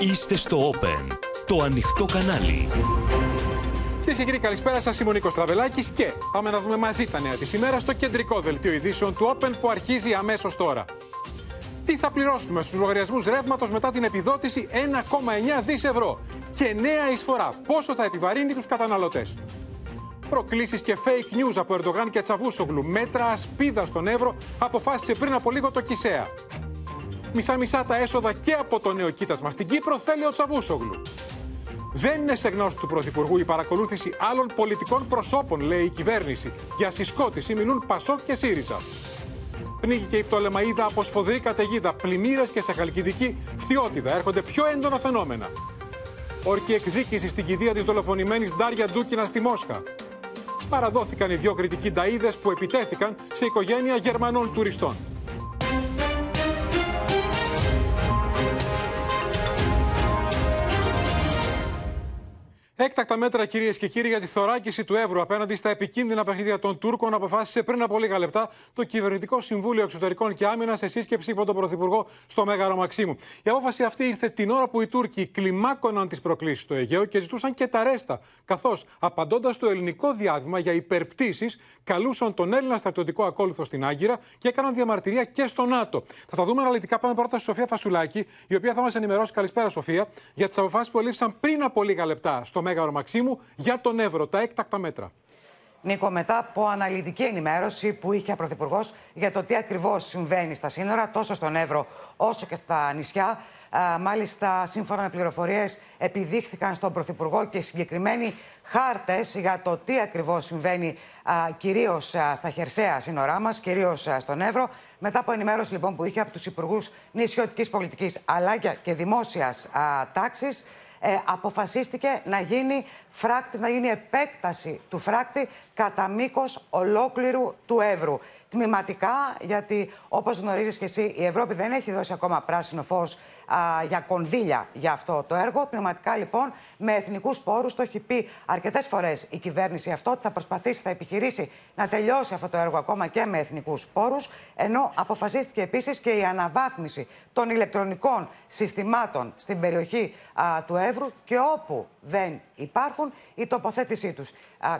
Είστε στο Open, το ανοιχτό κανάλι. Κυρίε και κύριοι, καλησπέρα σας. Είμαι ο Νίκος Τραβελάκης και πάμε να δούμε μαζί τα νέα της ημέρας στο κεντρικό δελτίο ειδήσεων του Open που αρχίζει αμέσως τώρα. Τι θα πληρώσουμε στους λογαριασμούς ρεύματος μετά την επιδότηση 1,9 δις ευρώ; Και νέα εισφορά. Πόσο θα επιβαρύνει τους καταναλωτές; Προκλήσεις και fake news από Ερντογάν και Τσαβούσογλου. Μέτρα ασπίδα στον Εύρο αποφάσισε πριν από λίγο το Κισέα. Μισά-μισά τα έσοδα και από το νέο κοίτασμα στην Κύπρο θέλει ο Τσαβούσογλου. Δεν είναι σε γνώση του Πρωθυπουργού η παρακολούθηση άλλων πολιτικών προσώπων, λέει η κυβέρνηση. Για συσκότηση μιλούν Πασόκ και ΣΥΡΙΖΑ. Πνίγηκε η Πτολεμαίδα από σφοδρή καταιγίδα. Πλημμύρες και σε χαλκιδική φθιότιδα έρχονται πιο έντονα φαινόμενα. Όρκη εκδίκηση στην κηδεία της δολοφονημένης Ντάρια Ντούκινα στη Μόσχα. Παραδόθηκαν οι δύο κριτικοί νταΐδες που επιτέθηκαν σε οικογένεια Γερμανών τουριστών. Έκτακτα μέτρα, κυρίες και κύριοι, για τη θωράκιση του εύρου απέναντι στα επικίνδυνα παιχνίδια των Τούρκων, αποφάσισε πριν από λίγα λεπτά το Κυβερνητικό Συμβούλιο Εξωτερικών και Άμυνας σε σύσκεψη υπό τον Πρωθυπουργό στο Μέγαρο Μαξίμου. Η απόφαση αυτή ήρθε την ώρα που οι Τούρκοι κλιμάκωναν τις προκλήσεις στο Αιγαίο και ζητούσαν και τα ρέστα. Καθώς, απαντώντας στο ελληνικό διάβημα για υπερπτήσεις, καλούσαν τον Έλληνα στρατιωτικό ακόλουθο στην Άγκυρα και έκαναν διαμαρτυρία και στο ΝΑΤΟ. Θα τα δούμε αναλυτικά. Πάμε πρώτα στη Σοφία Φασουλάκη, η οποία θα μας ενημερώσει. Καλησπέρα, Σοφία, για τις αποφάσεις που ελήφθησαν πριν από λίγα λεπτά στο Μέγαρο Μαξίμου για τον Εύρο, τα έκτακτα μέτρα. Νίκο, μετά από αναλυτική ενημέρωση που είχε ο Πρωθυπουργός για το τι ακριβώς συμβαίνει στα σύνορα, τόσο στον Εύρο όσο και στα νησιά, μάλιστα, σύμφωνα με πληροφορίες, επιδείχθηκαν στον Πρωθυπουργό και συγκεκριμένοι χάρτες για το τι ακριβώς συμβαίνει κυρίως στα χερσαία σύνορά μας, κυρίως στον Εύρο. Μετά από ενημέρωση λοιπόν που είχε από τους Υπουργούς Νησιωτικής Πολιτικής αλλά και Δημόσιας Τάξης, ε, αποφασίστηκε να γίνει φράκτης, να γίνει επέκταση του φράκτη κατά μήκος ολόκληρου του Εύρου. Τμηματικά, γιατί όπως γνωρίζεις και εσύ, η Ευρώπη δεν έχει δώσει ακόμα πράσινο φως για κονδύλια για αυτό το έργο. Πνευματικά λοιπόν με εθνικούς πόρους. Το έχει πει αρκετές φορές η κυβέρνηση αυτό ότι θα προσπαθήσει, θα επιχειρήσει να τελειώσει αυτό το έργο ακόμα και με εθνικούς πόρους. Ενώ αποφασίστηκε επίσης και η αναβάθμιση των ηλεκτρονικών συστημάτων στην περιοχή του Εύρου και όπου δεν υπάρχουν η τοποθέτησή τους.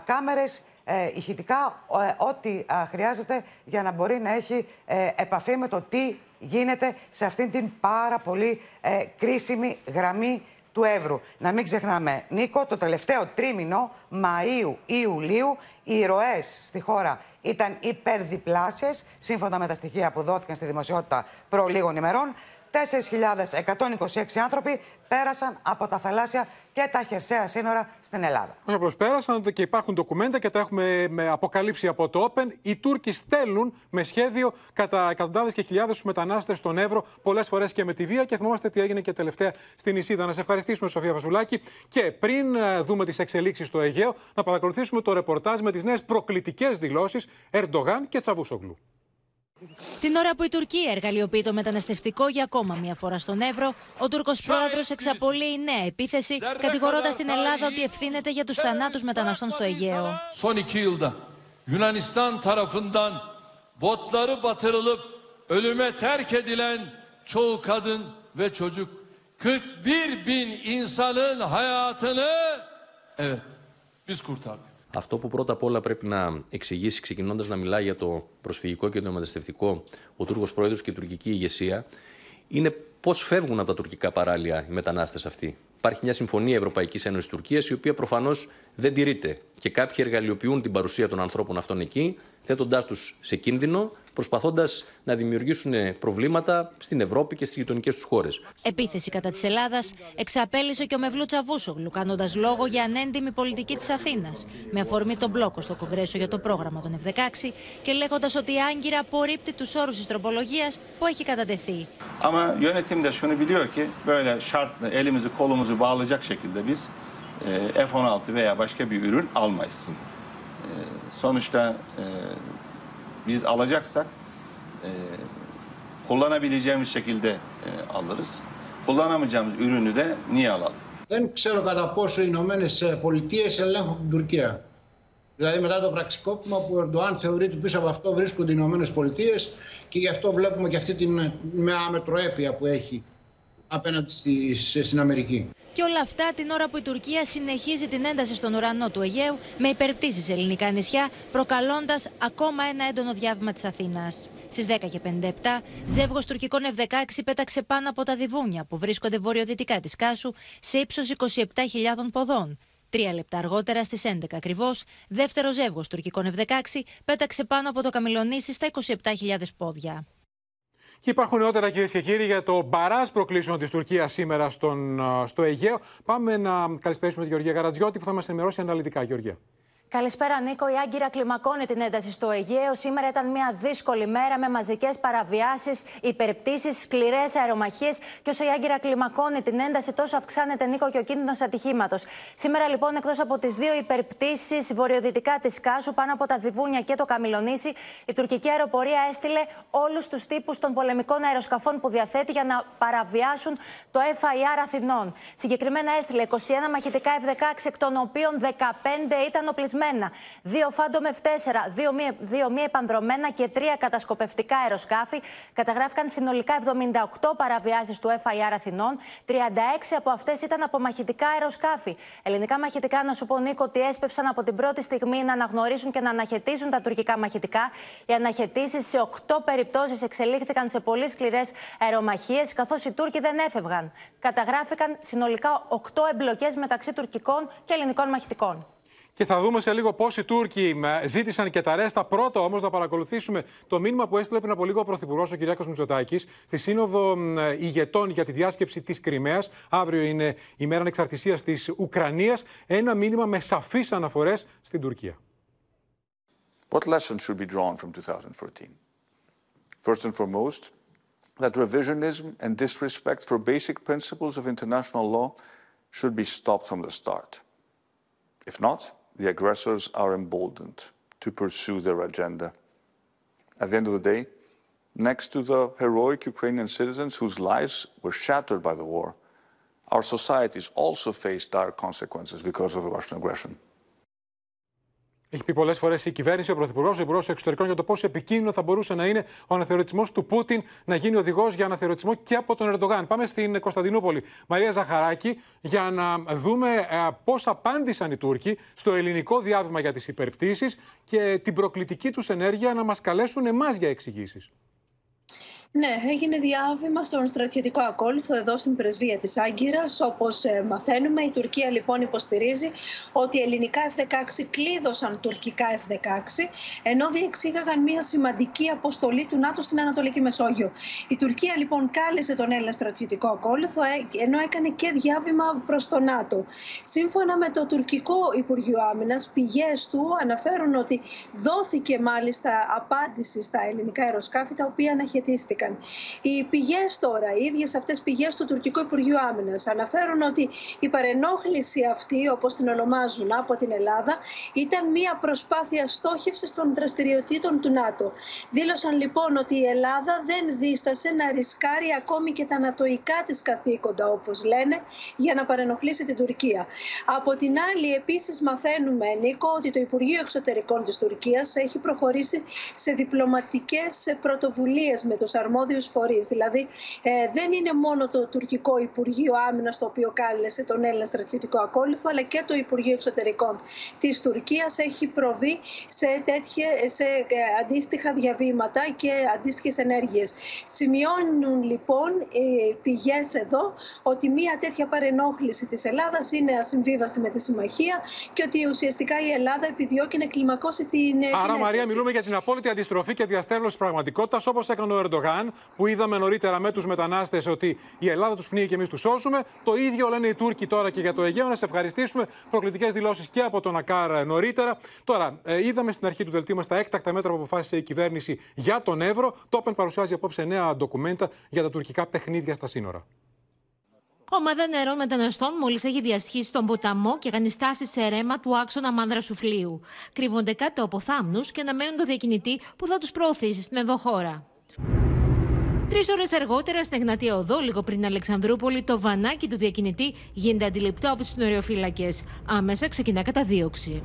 Κάμερες, ε, ηχητικά, ε, ό,τι χρειάζεται για να μπορεί να έχει ε, επαφή με το τι γίνεται σε αυτήν την πάρα πολύ ε, κρίσιμη γραμμή του Εύρου. Να μην ξεχνάμε, Νίκο, το τελευταίο τρίμηνο Μαΐου-Ιουλίου οι ροές στη χώρα ήταν υπερδιπλάσιες, σύμφωνα με τα στοιχεία που δόθηκαν στη δημοσιότητα προ λίγων ημερών. 4.126 άνθρωποι πέρασαν από τα θαλάσσια και τα χερσαία σύνορα στην Ελλάδα. Όχι απλώ πέρασαν και υπάρχουν ντοκουμέντα και τα έχουμε αποκαλύψει από το Open. Οι Τούρκοι στέλνουν με σχέδιο κατά εκατοντάδες και χιλιάδες τους μετανάστες στον Εύρο, πολλές φορές και με τη βία. Και θυμόμαστε τι έγινε και τελευταία στην Ισίδα. Να σε ευχαριστήσουμε, Σοφία Βασουλάκη. Και πριν ε, δούμε τις εξελίξεις στο Αιγαίο, να παρακολουθήσουμε το ρεπορτάζ με τις νέες προκλητικές δηλώσεις Ερντογάν και Τσαβούσογλου. Την ώρα που η Τουρκία εργαλειοποιεί το μεταναστευτικό για ακόμα μία φορά στον Εύρο, ο Τούρκος πρόεδρος εξαπολύει νέα επίθεση, κατηγορώντας την Ελλάδα ότι ευθύνεται για τους θανάτους μεταναστών στο Αιγαίο. Son iki yılda Yunanistan tarafından botları batırılıp ölüme terk edilen çoğu kadın ve çocuk 41 bin insanın hayatını evet biz kurtardık. Αυτό που πρώτα απ' όλα πρέπει να εξηγήσει, ξεκινώντας να μιλάει για το προσφυγικό και το μεταναστευτικό, ο Τούρκος πρόεδρος και η τουρκική ηγεσία, είναι πώς φεύγουν από τα τουρκικά παράλια οι μετανάστες αυτοί. Υπάρχει μια συμφωνία Ευρωπαϊκής Ένωσης Τουρκίας, η οποία προφανώς δεν τηρείται. Και κάποιοι εργαλειοποιούν την παρουσία των ανθρώπων αυτών εκεί, θέτοντάς τους σε κίνδυνο, προσπαθώντας να δημιουργήσουν προβλήματα στην Ευρώπη και στις γειτονικές τους χώρες. Επίθεση κατά της Ελλάδας εξαπέλυσε και ο Μευλού Τσαβούσογλου, κάνοντας λόγο για ανέντιμη πολιτική της Αθήνας, με αφορμή τον μπλόκο στο Κογκρέσο για το πρόγραμμα των F-16 και λέγοντας ότι η Άγκυρα απορρίπτει τους όρους της τροπολογίας που έχει κατατεθεί. Ama yönetim de şunu biliyor ki böyle şartla elimizi kolumuzu bağlayacak şekilde biz e, F-16 veya başka bir ürün almayız. E, sonuçta e, biz alacaksak e, kullanabileceğimiz şekilde e, alırız. Kullanamayacağımız ürünü de niye alalım? Δεν ξέρω κατά πόσο οι Ηνωμένες Πολιτείες ελέγχουν την Τουρκία. Δηλαδή, μετά το πραξικόπημα που ο Ερντοάν θεωρεί ότι πίσω από αυτό βρίσκονται οι Ηνωμένες Πολιτείες και γι' αυτό βλέπουμε και αυτή την με αμετροέπεια που έχει απέναντι στις, στην Αμερική. Και όλα αυτά την ώρα που η Τουρκία συνεχίζει την ένταση στον ουρανό του Αιγαίου με υπερπτήσεις σε ελληνικά νησιά, προκαλώντας ακόμα ένα έντονο διάβημα της Αθήνας. Στις 10.57, ζεύγος τουρκικών F-16 πέταξε πάνω από τα διβούνια που βρίσκονται βορειοδυτικά της Κάσου σε ύψος 27.000 ποδών. Τρία λεπτά αργότερα, στις 11 ακριβώς, δεύτερο ζεύγος τουρκικών F-16 πέταξε πάνω από το Καμιλονίσι στα 27.000 πόδια. Και υπάρχουν νεότερα κυρίες και κύριοι για το μπαράζ προκλήσεων της Τουρκίας σήμερα στον, στο Αιγαίο. Πάμε να καλησπέρισουμε τη Γεωργία Γαρατζιώτη που θα μας ενημερώσει αναλυτικά. Γεωργία. Καλησπέρα, Νίκο. Η Άγκυρα κλιμακώνει την ένταση στο Αιγαίο. Σήμερα ήταν μια δύσκολη μέρα με μαζικές παραβιάσεις, υπερπτήσεις, σκληρές αερομαχίες. Και όσο η Άγκυρα κλιμακώνει την ένταση, τόσο αυξάνεται, Νίκο, και ο κίνδυνος ατυχήματος. Σήμερα, λοιπόν, εκτός από τις δύο υπερπτήσεις βορειοδυτικά της Κάσου, πάνω από τα Διβούνια και το Καμιλονίσι, η τουρκική αεροπορία έστειλε όλους τους τύπους των πολεμικών αεροσκαφών που διαθέτει για να παραβιάσουν το FIR Αθηνών. Συγκεκριμένα έστειλε 21 μαχητικά F-16, εκ των οποίων 15 ήταν οπλισμένα δύο Phantom F4, δύο μη, δύο μη επανδρομένα και τρία κατασκοπευτικά αεροσκάφη. Καταγράφηκαν συνολικά 78 παραβιάσεις του FIR Αθηνών. 36 από αυτές ήταν από μαχητικά αεροσκάφη. Ελληνικά μαχητικά, να σου πω, Νίκο, ότι έσπευσαν από την πρώτη στιγμή να αναγνωρίσουν και να αναχαιτήσουν τα τουρκικά μαχητικά. Οι αναχαιτήσεις σε 8 περιπτώσεις εξελίχθηκαν σε πολύ σκληρές αερομαχίες, καθώς οι Τούρκοι δεν έφευγαν. Καταγράφηκαν συνολικά 8 εμπλοκές μεταξύ τουρκικών και ελληνικών μαχητικών. Και θα δούμε σε λίγο πώ οι Τούρκοι ζήτησαν και τα ρέστα. Πρώτα όμως να παρακολουθήσουμε το μήνυμα που έστειλε πριν από λίγο ο Πρωθυπουργός, ο Κυριάκο Μητσοτάκης, στη Σύνοδο Ηγετών για τη διάσκεψη της Κρυμαίας. Αύριο είναι η μέρα ανεξαρτησίας της Ουκρανίας. Ένα μήνυμα με σαφείς αναφορές στην Τουρκία. What lessons should be drawn from 2014? First and foremost, that revisionism and disrespect for basic principles of international law should be stopped from the start. If not, the aggressors are emboldened to pursue their agenda. At the end of the day, next to the heroic Ukrainian citizens whose lives were shattered by the war, our societies also face dire consequences because of the Russian aggression. Έχει πει πολλές φορές η κυβέρνηση, ο Πρωθυπουργός, ο Υπουργός Εξωτερικών για το πόσο επικίνδυνο θα μπορούσε να είναι ο αναθεωρητισμός του Πούτιν να γίνει οδηγός για αναθεωρητισμό και από τον Ερντογάν. Πάμε στην Κωνσταντινούπολη. Μαρία Ζαχαράκη, για να δούμε πώς απάντησαν οι Τούρκοι στο ελληνικό διάβημα για τις υπερπτήσεις και την προκλητική τους ενέργεια να μας καλέσουν εμάς για εξηγήσεις. Ναι, έγινε διάβημα στον στρατιωτικό ακόλουθο εδώ στην πρεσβεία της Άγκυρας. Όπως ε, μαθαίνουμε, η Τουρκία λοιπόν υποστηρίζει ότι ελληνικά F-16 κλείδωσαν τουρκικά F-16, ενώ διεξήγαγαν μια σημαντική αποστολή του ΝΑΤΟ στην Ανατολική Μεσόγειο. Η Τουρκία λοιπόν κάλεσε τον Έλληνα στρατιωτικό ακόλουθο, ε, ενώ έκανε και διάβημα προς το ΝΑΤΟ. Σύμφωνα με το τουρκικό Υπουργείο Άμυνας, πηγές του αναφέρουν ότι δόθηκε μάλιστα απάντηση στα ελληνικά αεροσκάφη, τα οποία αναχαιτίστηκαν. Οι πηγές τώρα, οι ίδιες αυτές πηγές του Τουρκικού Υπουργείου Άμυνας, αναφέρουν ότι η παρενόχληση αυτή, όπως την ονομάζουν από την Ελλάδα, ήταν μια προσπάθεια στόχευσης των δραστηριοτήτων του ΝΑΤΟ. Δήλωσαν λοιπόν ότι η Ελλάδα δεν δίστασε να ρισκάρει ακόμη και τα νατοϊκά της καθήκοντα, όπως λένε, για να παρενοχλήσει την Τουρκία. Από την άλλη, επίσης μαθαίνουμε, Νίκο, ότι το Υπουργείο Εξωτερικών της Τουρκίας έχει προχωρήσει σε διπλωματικές πρωτοβουλίες με του αρμόδιους φορείς. Δηλαδή ε, δεν είναι μόνο το τουρκικό Υπουργείο Άμυνας το οποίο κάλεσε τον Έλληνα στρατιωτικό ακόλουθο αλλά και το Υπουργείο Εξωτερικών της Τουρκίας έχει προβεί σε, τέτοια, σε ε, αντίστοιχα διαβήματα και αντίστοιχες ενέργειες. Σημειώνουν λοιπόν οι πηγές εδώ ότι μια τέτοια παρενόχληση της Ελλάδας είναι ασυμβίβαση με τη συμμαχία και ότι ουσιαστικά η Ελλάδα επιδιώκει να κλιμακώσει την. Άρα, την Μαρία, μιλούμε για την απόλυτη αντιστροφή και διαστέλωση πραγματικότητας όπως έκανε ο Ερντογάν που είδαμε νωρίτερα με τους μετανάστες ότι η Ελλάδα τους πνίγει και εμείς τους σώσουμε. Το ίδιο λένε οι Τούρκοι τώρα και για το Αιγαίο. Να σε ευχαριστήσουμε. Προκλητικές δηλώσεις και από τον Ακάρ νωρίτερα. Τώρα, ε, είδαμε στην αρχή του δελτίου μας τα έκτακτα μέτρα που αποφάσισε η κυβέρνηση για τον Εύρο. Το Open παρουσιάζει απόψε νέα ντοκουμέντα για τα τουρκικά παιχνίδια στα σύνορα. Ομάδα νερών μεταναστών μόλις έχει διασχίσει τον ποταμό και κάνει στάση σε ρέμα του άξονα μάνδρα Σουφλίου. Κρύβονται κάτω από θάμνους και αναμένουν το διακινητή που θα τους προωθήσει στην ενδοχώρα. Τρεις ώρες αργότερα, στην Εγνατία Οδό, λίγο πριν Αλεξανδρούπολη, το βανάκι του διακινητή γίνεται αντιληπτό από τις συνοριοφύλακες. Άμεσα ξεκινά καταδίωξη.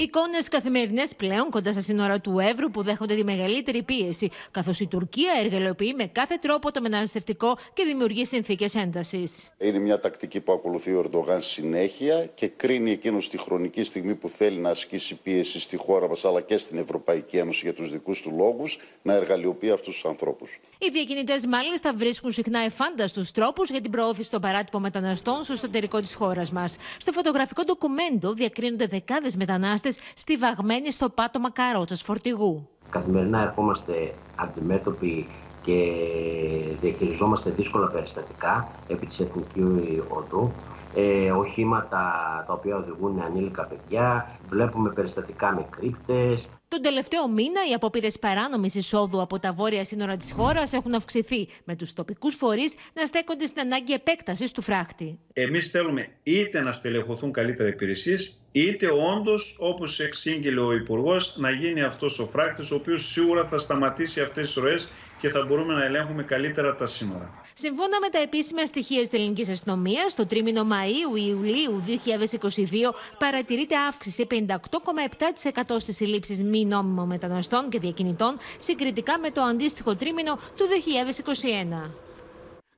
Εικόνες καθημερινές πλέον κοντά στα σύνορα του Εύρου που δέχονται τη μεγαλύτερη πίεση, καθώς η Τουρκία εργαλειοποιεί με κάθε τρόπο το μεταναστευτικό και δημιουργεί συνθήκες έντασης. Είναι μια τακτική που ακολουθεί ο Ερντογάν συνέχεια και κρίνει εκείνος τη χρονική στιγμή που θέλει να ασκήσει πίεση στη χώρα μας αλλά και στην Ευρωπαϊκή Ένωση για τους δικούς του λόγους να εργαλειοποιεί αυτούς τους ανθρώπους. Οι διακινητές μάλιστα βρίσκουν συχνά εφάνταστου τρόπους για την προώθηση των παράτυπων μεταναστών στο εσωτερικό της χώρας μας. Στο φωτογραφικό ντοκουμέντο διακρίνονται δεκάδες μετανάστες στιβαγμένοι στο πάτωμα καρότσας φορτηγού. Καθημερινά ερχόμαστε αντιμέτωποι και διαχειριζόμαστε δύσκολα περιστατικά επί της εθνικής οδού. Ε, οχήματα τα οποία οδηγούν ανήλικα παιδιά, βλέπουμε περιστατικά με κρύπτες, τον τελευταίο μήνα, οι απόπειρες παράνομης εισόδου από τα βόρεια σύνορα της χώρας έχουν αυξηθεί, με τους τοπικούς φορείς να στέκονται στην ανάγκη επέκτασης του φράχτη. Εμείς θέλουμε είτε να στελεχωθούν καλύτερα υπηρεσίες, είτε όντως, όπως εξήγηλε ο Υπουργός, να γίνει αυτός ο φράχτης, ο οποίος σίγουρα θα σταματήσει αυτές τις ροές και θα μπορούμε να ελέγχουμε καλύτερα τα σύνορα. Σύμφωνα με τα επίσημα στοιχεία της ελληνικής αστυνομίας, στο τρίμηνο Μαΐου-Ιουλίου 2022 παρατηρείται αύξηση 58,7% στις συλλήψεις μη νόμιμων μεταναστών και διακινητών συγκριτικά με το αντίστοιχο τρίμηνο του 2021.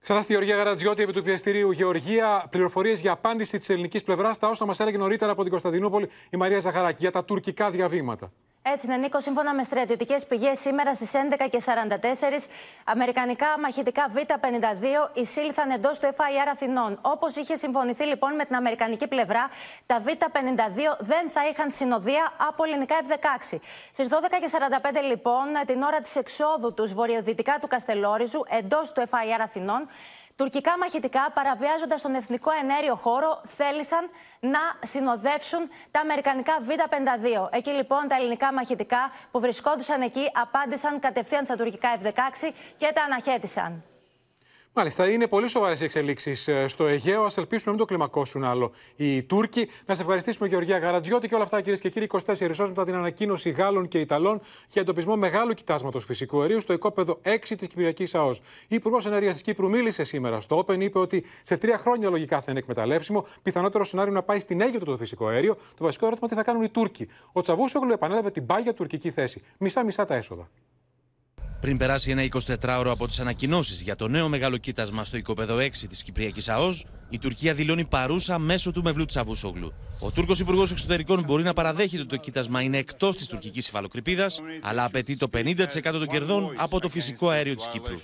Ξανά στη Γεωργία Γαρατζιώτη, επί του πιεστηρίου Γεωργία, πληροφορίες για απάντηση της ελληνικής πλευράς στα όσα μας έλεγε νωρίτερα από την Κωνσταντινούπολη η Μαρία Ζαχαράκη για τα τουρκικά διαβήματα. Έτσι είναι, Νίκο. Σύμφωνα με στρατιωτικές πηγές, σήμερα στις 11.44 αμερικανικά μαχητικά Β-52 εισήλθαν εντός του FIR Αθηνών. Όπως είχε συμφωνηθεί λοιπόν με την αμερικανική πλευρά, τα Β-52 δεν θα είχαν συνοδεία από ελληνικά F-16. Στις 12.45 λοιπόν, την ώρα της εξόδου τους βορειοδυτικά του Καστελόριζου εντός του FIR Αθηνών, Τουρκικά μαχητικά, παραβιάζοντας τον εθνικό ενέργειο χώρο, θέλησαν να συνοδεύσουν τα αμερικανικά Β-52. Εκεί λοιπόν τα ελληνικά μαχητικά που βρισκόντουσαν εκεί απάντησαν κατευθείαν στα τουρκικά F-16 και τα αναχέτησαν. Μάλιστα, είναι πολύ σοβαρές οι εξελίξεις ε, στο Αιγαίο. Α ελπίσουμε να μην το κλιμακώσουν άλλο οι Τούρκοι. Να σε ευχαριστήσουμε, Γεωργία Γαρατζιώτη, και όλα αυτά, κυρίες και κύριοι. 24 ώρες μετά την ανακοίνωση Γάλλων και Ιταλών για εντοπισμό μεγάλου κοιτάσματος φυσικού αερίου στο οικόπεδο 6 της Κυπριακής ΑΟΣ. Η Υπουργός Ενέργειας της Κύπρου μίλησε σήμερα στο Open. Είπε ότι σε τρία χρόνια λογικά θα είναι εκμεταλλεύσιμο. Πιθανότερο σενάριο να πάει στην Αίγυπτο το φυσικό αέριο. Το βασικό ερώτημα τι θα κάνουν οι Τούρκοι. Ο Τσαβούσογλου επανέλαβε την πάγια τουρκική θέση. Μισά-μισά τα έσοδα. Πριν περάσει ένα 24ωρο από τις ανακοινώσεις για το νέο μεγάλο κοίτασμα στο οικοπεδό 6 της Κυπριακής ΑΟΣ, η Τουρκία δηλώνει παρούσα μέσω του Μευλού Τσαβούσογλου. Ο Τούρκος Υπουργός Εξωτερικών μπορεί να παραδέχεται ότι το κοίτασμα είναι εκτός της τουρκικής υφαλοκρηπίδας, αλλά απαιτεί το 50% των κερδών από το φυσικό αέριο της Κύπρου.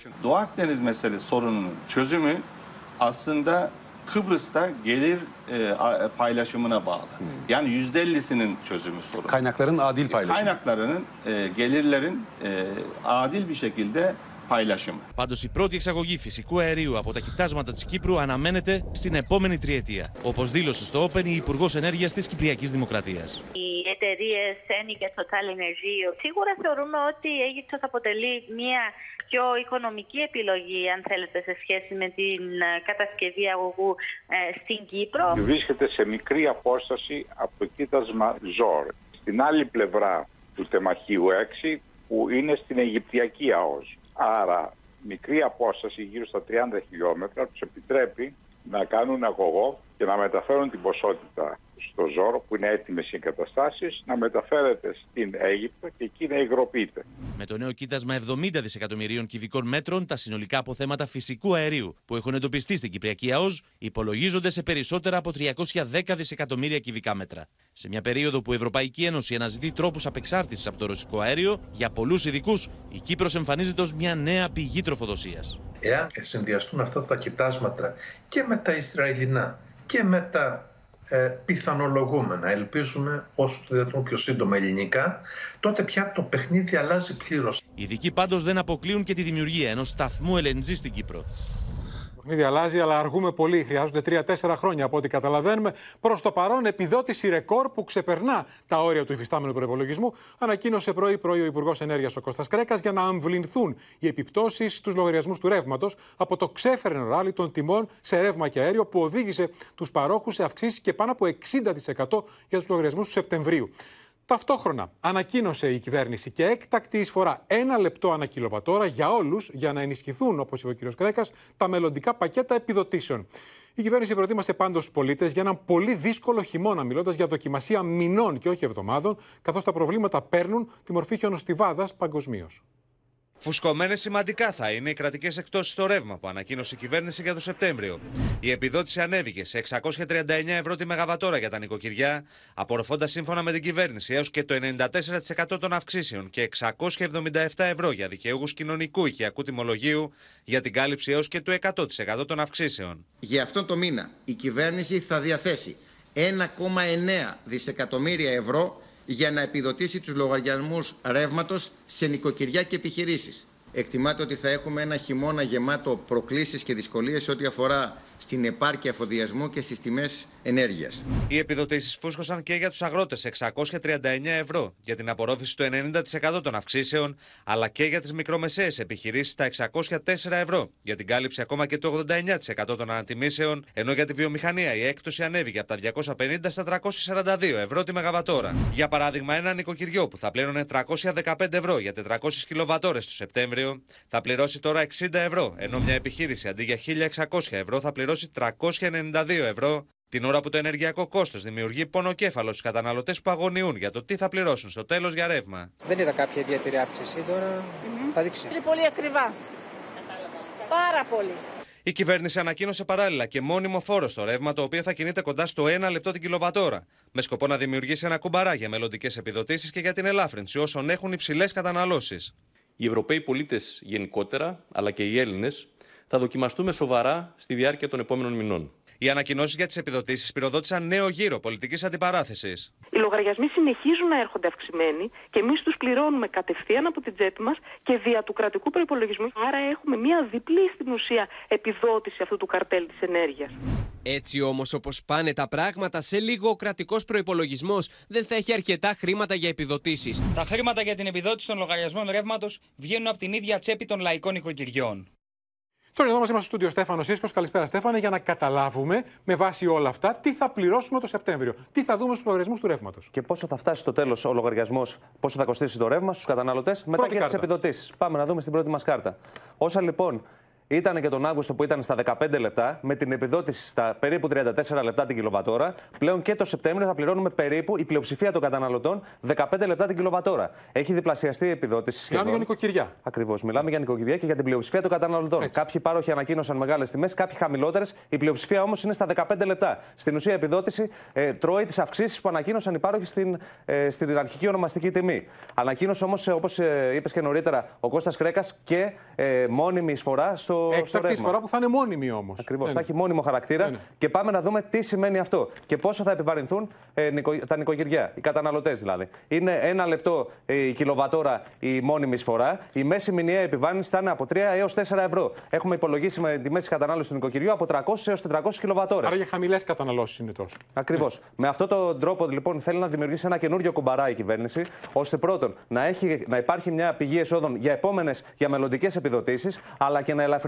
Kıbrıs'ta gelir e, paylaşımına bağlı. Hmm. Yani yüzde ellisinin çözümü sorun. Kaynakların adil paylaşımı. Kaynaklarının, e, gelirlerin e, adil bir şekilde paylaşımı. Πάντω, η πρώτη εξαγωγή φυσικού αερίου από τα κοιτάσματα τη Κύπρου αναμένεται στην επόμενη τριετία. Όπω δήλωσε στο Open η Υπουργό Ενέργεια τη Κυπριακή Δημοκρατία. Οι εταιρείες Eni και Total Energy σίγουρα θεωρούμε ότι η Αίγυπτος αποτελεί μια πιο οικονομική επιλογή, αν θέλετε, σε σχέση με την ε, κατασκευή αγωγού ε, στην Κύπρο. Βρίσκεται σε μικρή απόσταση από το κοίτασμα Ζόρ. Στην άλλη πλευρά του τεμαχίου 6 που είναι στην Αιγυπτιακή ΑΟΣ. Άρα μικρή απόσταση γύρω στα 30 χιλιόμετρα τους επιτρέπει να κάνουν αγωγό και να μεταφέρουν την ποσότητα στο Ζόρο που είναι έτοιμες οι εγκαταστάσεις να μεταφέρεται στην Αίγυπτο και εκεί να υγροποιείται. Με το νέο κοίτασμα 70 δισεκατομμυρίων κυβικών μέτρων, τα συνολικά αποθέματα φυσικού αερίου που έχουν εντοπιστεί στην Κυπριακή ΑΟΣ υπολογίζονται σε περισσότερα από 310 δισεκατομμύρια κυβικά μέτρα. Σε μια περίοδο που η Ευρωπαϊκή Ένωση αναζητεί τρόπους απεξάρτησης από το ρωσικό αέριο, για πολλούς ειδικούς η Κύπρος εμφανίζεται ως μια νέα πηγή τροφοδοσίας. Εάν συνδυαστούν αυτά τα κοιτάσματα και με τα Ισραηλινά και με τα ε, πιθανολογούμενα, ελπίζουμε όσο το δυνατόν πιο σύντομα ελληνικά, τότε πια το παιχνίδι αλλάζει πλήρως. Οι ειδικοί πάντως δεν αποκλείουν και τη δημιουργία ενός σταθμού LNG στην Κύπρο παιχνίδι αλλάζει, αλλά αργούμε πολύ. Χρειάζονται 3-4 χρόνια από ό,τι καταλαβαίνουμε. Προς το παρόν, επιδότηση ρεκόρ που ξεπερνά τα όρια του υφιστάμενου προπολογισμού, ανακοίνωσε πρωί-πρωί ο Υπουργός Ενέργειας ο Κώστας Κρέκας για να αμβληνθούν οι επιπτώσεις στους λογαριασμούς του ρεύματος από το ξέφερνο ράλι των τιμών σε ρεύμα και αέριο που οδήγησε τους παρόχους σε αυξήσεις και πάνω από 60% για τους λογαριασμούς του Σεπτεμβρίου. Ταυτόχρονα ανακοίνωσε η κυβέρνηση και έκτακτη εισφορά ένα λεπτό ανά κιλοβατόρα για όλους για να ενισχυθούν, όπως είπε ο κ. Κρέκας, τα μελλοντικά πακέτα επιδοτήσεων. Η κυβέρνηση προετοίμασε πάντως τους πολίτες για έναν πολύ δύσκολο χειμώνα, μιλώντας για δοκιμασία μηνών και όχι εβδομάδων, καθώς τα προβλήματα παίρνουν τη μορφή χιονοστιβάδας παγκοσμίως. Φουσκωμένες σημαντικά θα είναι οι κρατικές εκτόσεις στο ρεύμα που ανακοίνωσε η κυβέρνηση για το Σεπτέμβριο. Η επιδότηση ανέβηκε σε 639 ευρώ τη μεγαβατόρα για τα νοικοκυριά, απορροφώντας σύμφωνα με την κυβέρνηση έως και το 94% των αυξήσεων και 677 ευρώ για δικαιούχους κοινωνικού οικιακού τιμολογίου για την κάλυψη έως και του 100% των αυξήσεων. Για αυτόν το μήνα η κυβέρνηση θα διαθέσει 1,9 δισεκατομμύρια ευρώ για να επιδοτήσει τους λογαριασμούς ρεύματος σε νοικοκυριά και επιχειρήσεις. Εκτιμάται ότι θα έχουμε ένα χειμώνα γεμάτο προκλήσεις και δυσκολίες σε ό,τι αφορά στην επάρκεια εφοδιασμού και στις τιμές ενέργειας. Οι επιδοτήσεις φούσκωσαν και για τους αγρότες 639 ευρώ για την απορρόφηση του 90% των αυξήσεων, αλλά και για τις μικρομεσαίες επιχειρήσεις τα 604 ευρώ για την κάλυψη ακόμα και του 89% των ανατιμήσεων, ενώ για τη βιομηχανία η έκπτωση ανέβηκε από τα 250 στα 342 ευρώ τη μεγαβατόρα. Για παράδειγμα, ένα νοικοκυριό που θα πλήρωνε 315 ευρώ για 400 κιλοβατόρες το Σεπτέμβριο θα πληρώσει τώρα 60 ευρώ, ενώ μια επιχείρηση αντί για 1600 ευρώ θα πληρώσει πληρώσει 392 ευρώ την ώρα που το ενεργειακό κόστος δημιουργεί πονοκέφαλο στους καταναλωτές που αγωνιούν για το τι θα πληρώσουν στο τέλος για ρεύμα. Δεν είδα κάποια ιδιαίτερη αύξηση τώρα. Mm-hmm. Θα δείξει. Είναι πολύ ακριβά. Πάρα πολύ. Η κυβέρνηση ανακοίνωσε παράλληλα και μόνιμο φόρο στο ρεύμα, το οποίο θα κινείται κοντά στο 1 λεπτό την κιλοβατόρα, με σκοπό να δημιουργήσει ένα κουμπαρά για μελλοντικές επιδοτήσεις και για την ελάφρυνση όσων έχουν υψηλές καταναλώσεις. Οι Ευρωπαίοι πολίτες γενικότερα, αλλά και οι Έλληνες, θα δοκιμαστούμε σοβαρά στη διάρκεια των επόμενων μηνών. Οι ανακοινώσεις για τις επιδοτήσεις πυροδότησαν νέο γύρο πολιτικής αντιπαράθεσης. Οι λογαριασμοί συνεχίζουν να έρχονται αυξημένοι και εμείς τους πληρώνουμε κατευθείαν από την τσέπη μας και δια του κρατικού προπολογισμού. Άρα έχουμε μια διπλή στην ουσία επιδότηση αυτού του καρτέλ της ενέργειας. Έτσι όμως, όπως πάνε τα πράγματα, σε λίγο ο κρατικός προπολογισμό δεν θα έχει αρκετά χρήματα για επιδοτήσεις. Τα χρήματα για την επιδότηση των λογαριασμών ρεύματος βγαίνουν από την ίδια τσέπη των λαϊκών οικοκυριών. Τώρα εδώ μας είμαστε στο στούντιο Στέφανος Σίσκος. Καλησπέρα, Στέφανε, για να καταλάβουμε με βάση όλα αυτά τι θα πληρώσουμε το Σεπτέμβριο. Τι θα δούμε στους λογαριασμούς του ρεύματος. Και πόσο θα φτάσει στο τέλος ο λογαριασμός, πόσο θα κοστίσει το ρεύμα στους καταναλωτές μετά και τις επιδοτήσεις. Πάμε να δούμε στην πρώτη μας κάρτα. Όσα λοιπόν ήταν και τον Αύγουστο που ήταν στα 15 λεπτά, με την επιδότηση στα περίπου 34 λεπτά την κιλοβατόρα. Πλέον και το Σεπτέμβριο θα πληρώνουμε περίπου η πλειοψηφία των καταναλωτών 15 λεπτά την κιλοβατόρα. Έχει διπλασιαστεί η επιδότηση. Μιλάμε για νοικοκυριά. Ακριβώς. Μιλάμε για νοικοκυριά και για την πλειοψηφία των καταναλωτών. Έτσι. Κάποιοι πάροχοι ανακοίνωσαν μεγάλες τιμές, κάποιοι χαμηλότερες. Η πλειοψηφία όμως είναι στα 15 λεπτά. Στην ουσία η επιδότηση ε, τρώει τις αυξήσεις που ανακοίνωσαν οι πάροχοι στην, ε, στην αρχική ονομαστική τιμή. Ανακοίνωσε όμως, όπως ε, είπες και νωρίτερα, ο Κώστας Κρέκας και ε, μόνιμη εισφορά στο Έκτακτη φορά που θα είναι μόνιμη όμως. Ακριβώς. Ναι, θα ναι. έχει μόνιμο χαρακτήρα. Ναι, ναι. Και πάμε να δούμε τι σημαίνει αυτό και πόσο θα επιβαρυνθούν ε, τα νοικοκυριά, οι καταναλωτές δηλαδή. Είναι ένα λεπτό ε, η κιλοβατόρα η μόνιμη εισφορά. Η μέση μηνιαία επιβάρυνση θα είναι από 3 έως 4 ευρώ. Έχουμε υπολογίσει με τη μέση κατανάλωση του νοικοκυριού από 300 έως 400 κιλοβατόρες. Άρα για χαμηλές καταναλώσεις είναι τόσο. Ακριβώς. Ναι. Με αυτόν τον τρόπο λοιπόν θέλει να δημιουργήσει ένα καινούριο κουμπαρά η κυβέρνηση, ώστε πρώτον να, έχει, να υπάρχει μια πηγή εσόδων για επόμενες, για μελλοντικές επιδοτήσεις, αλλά και να ελαφρυνθεί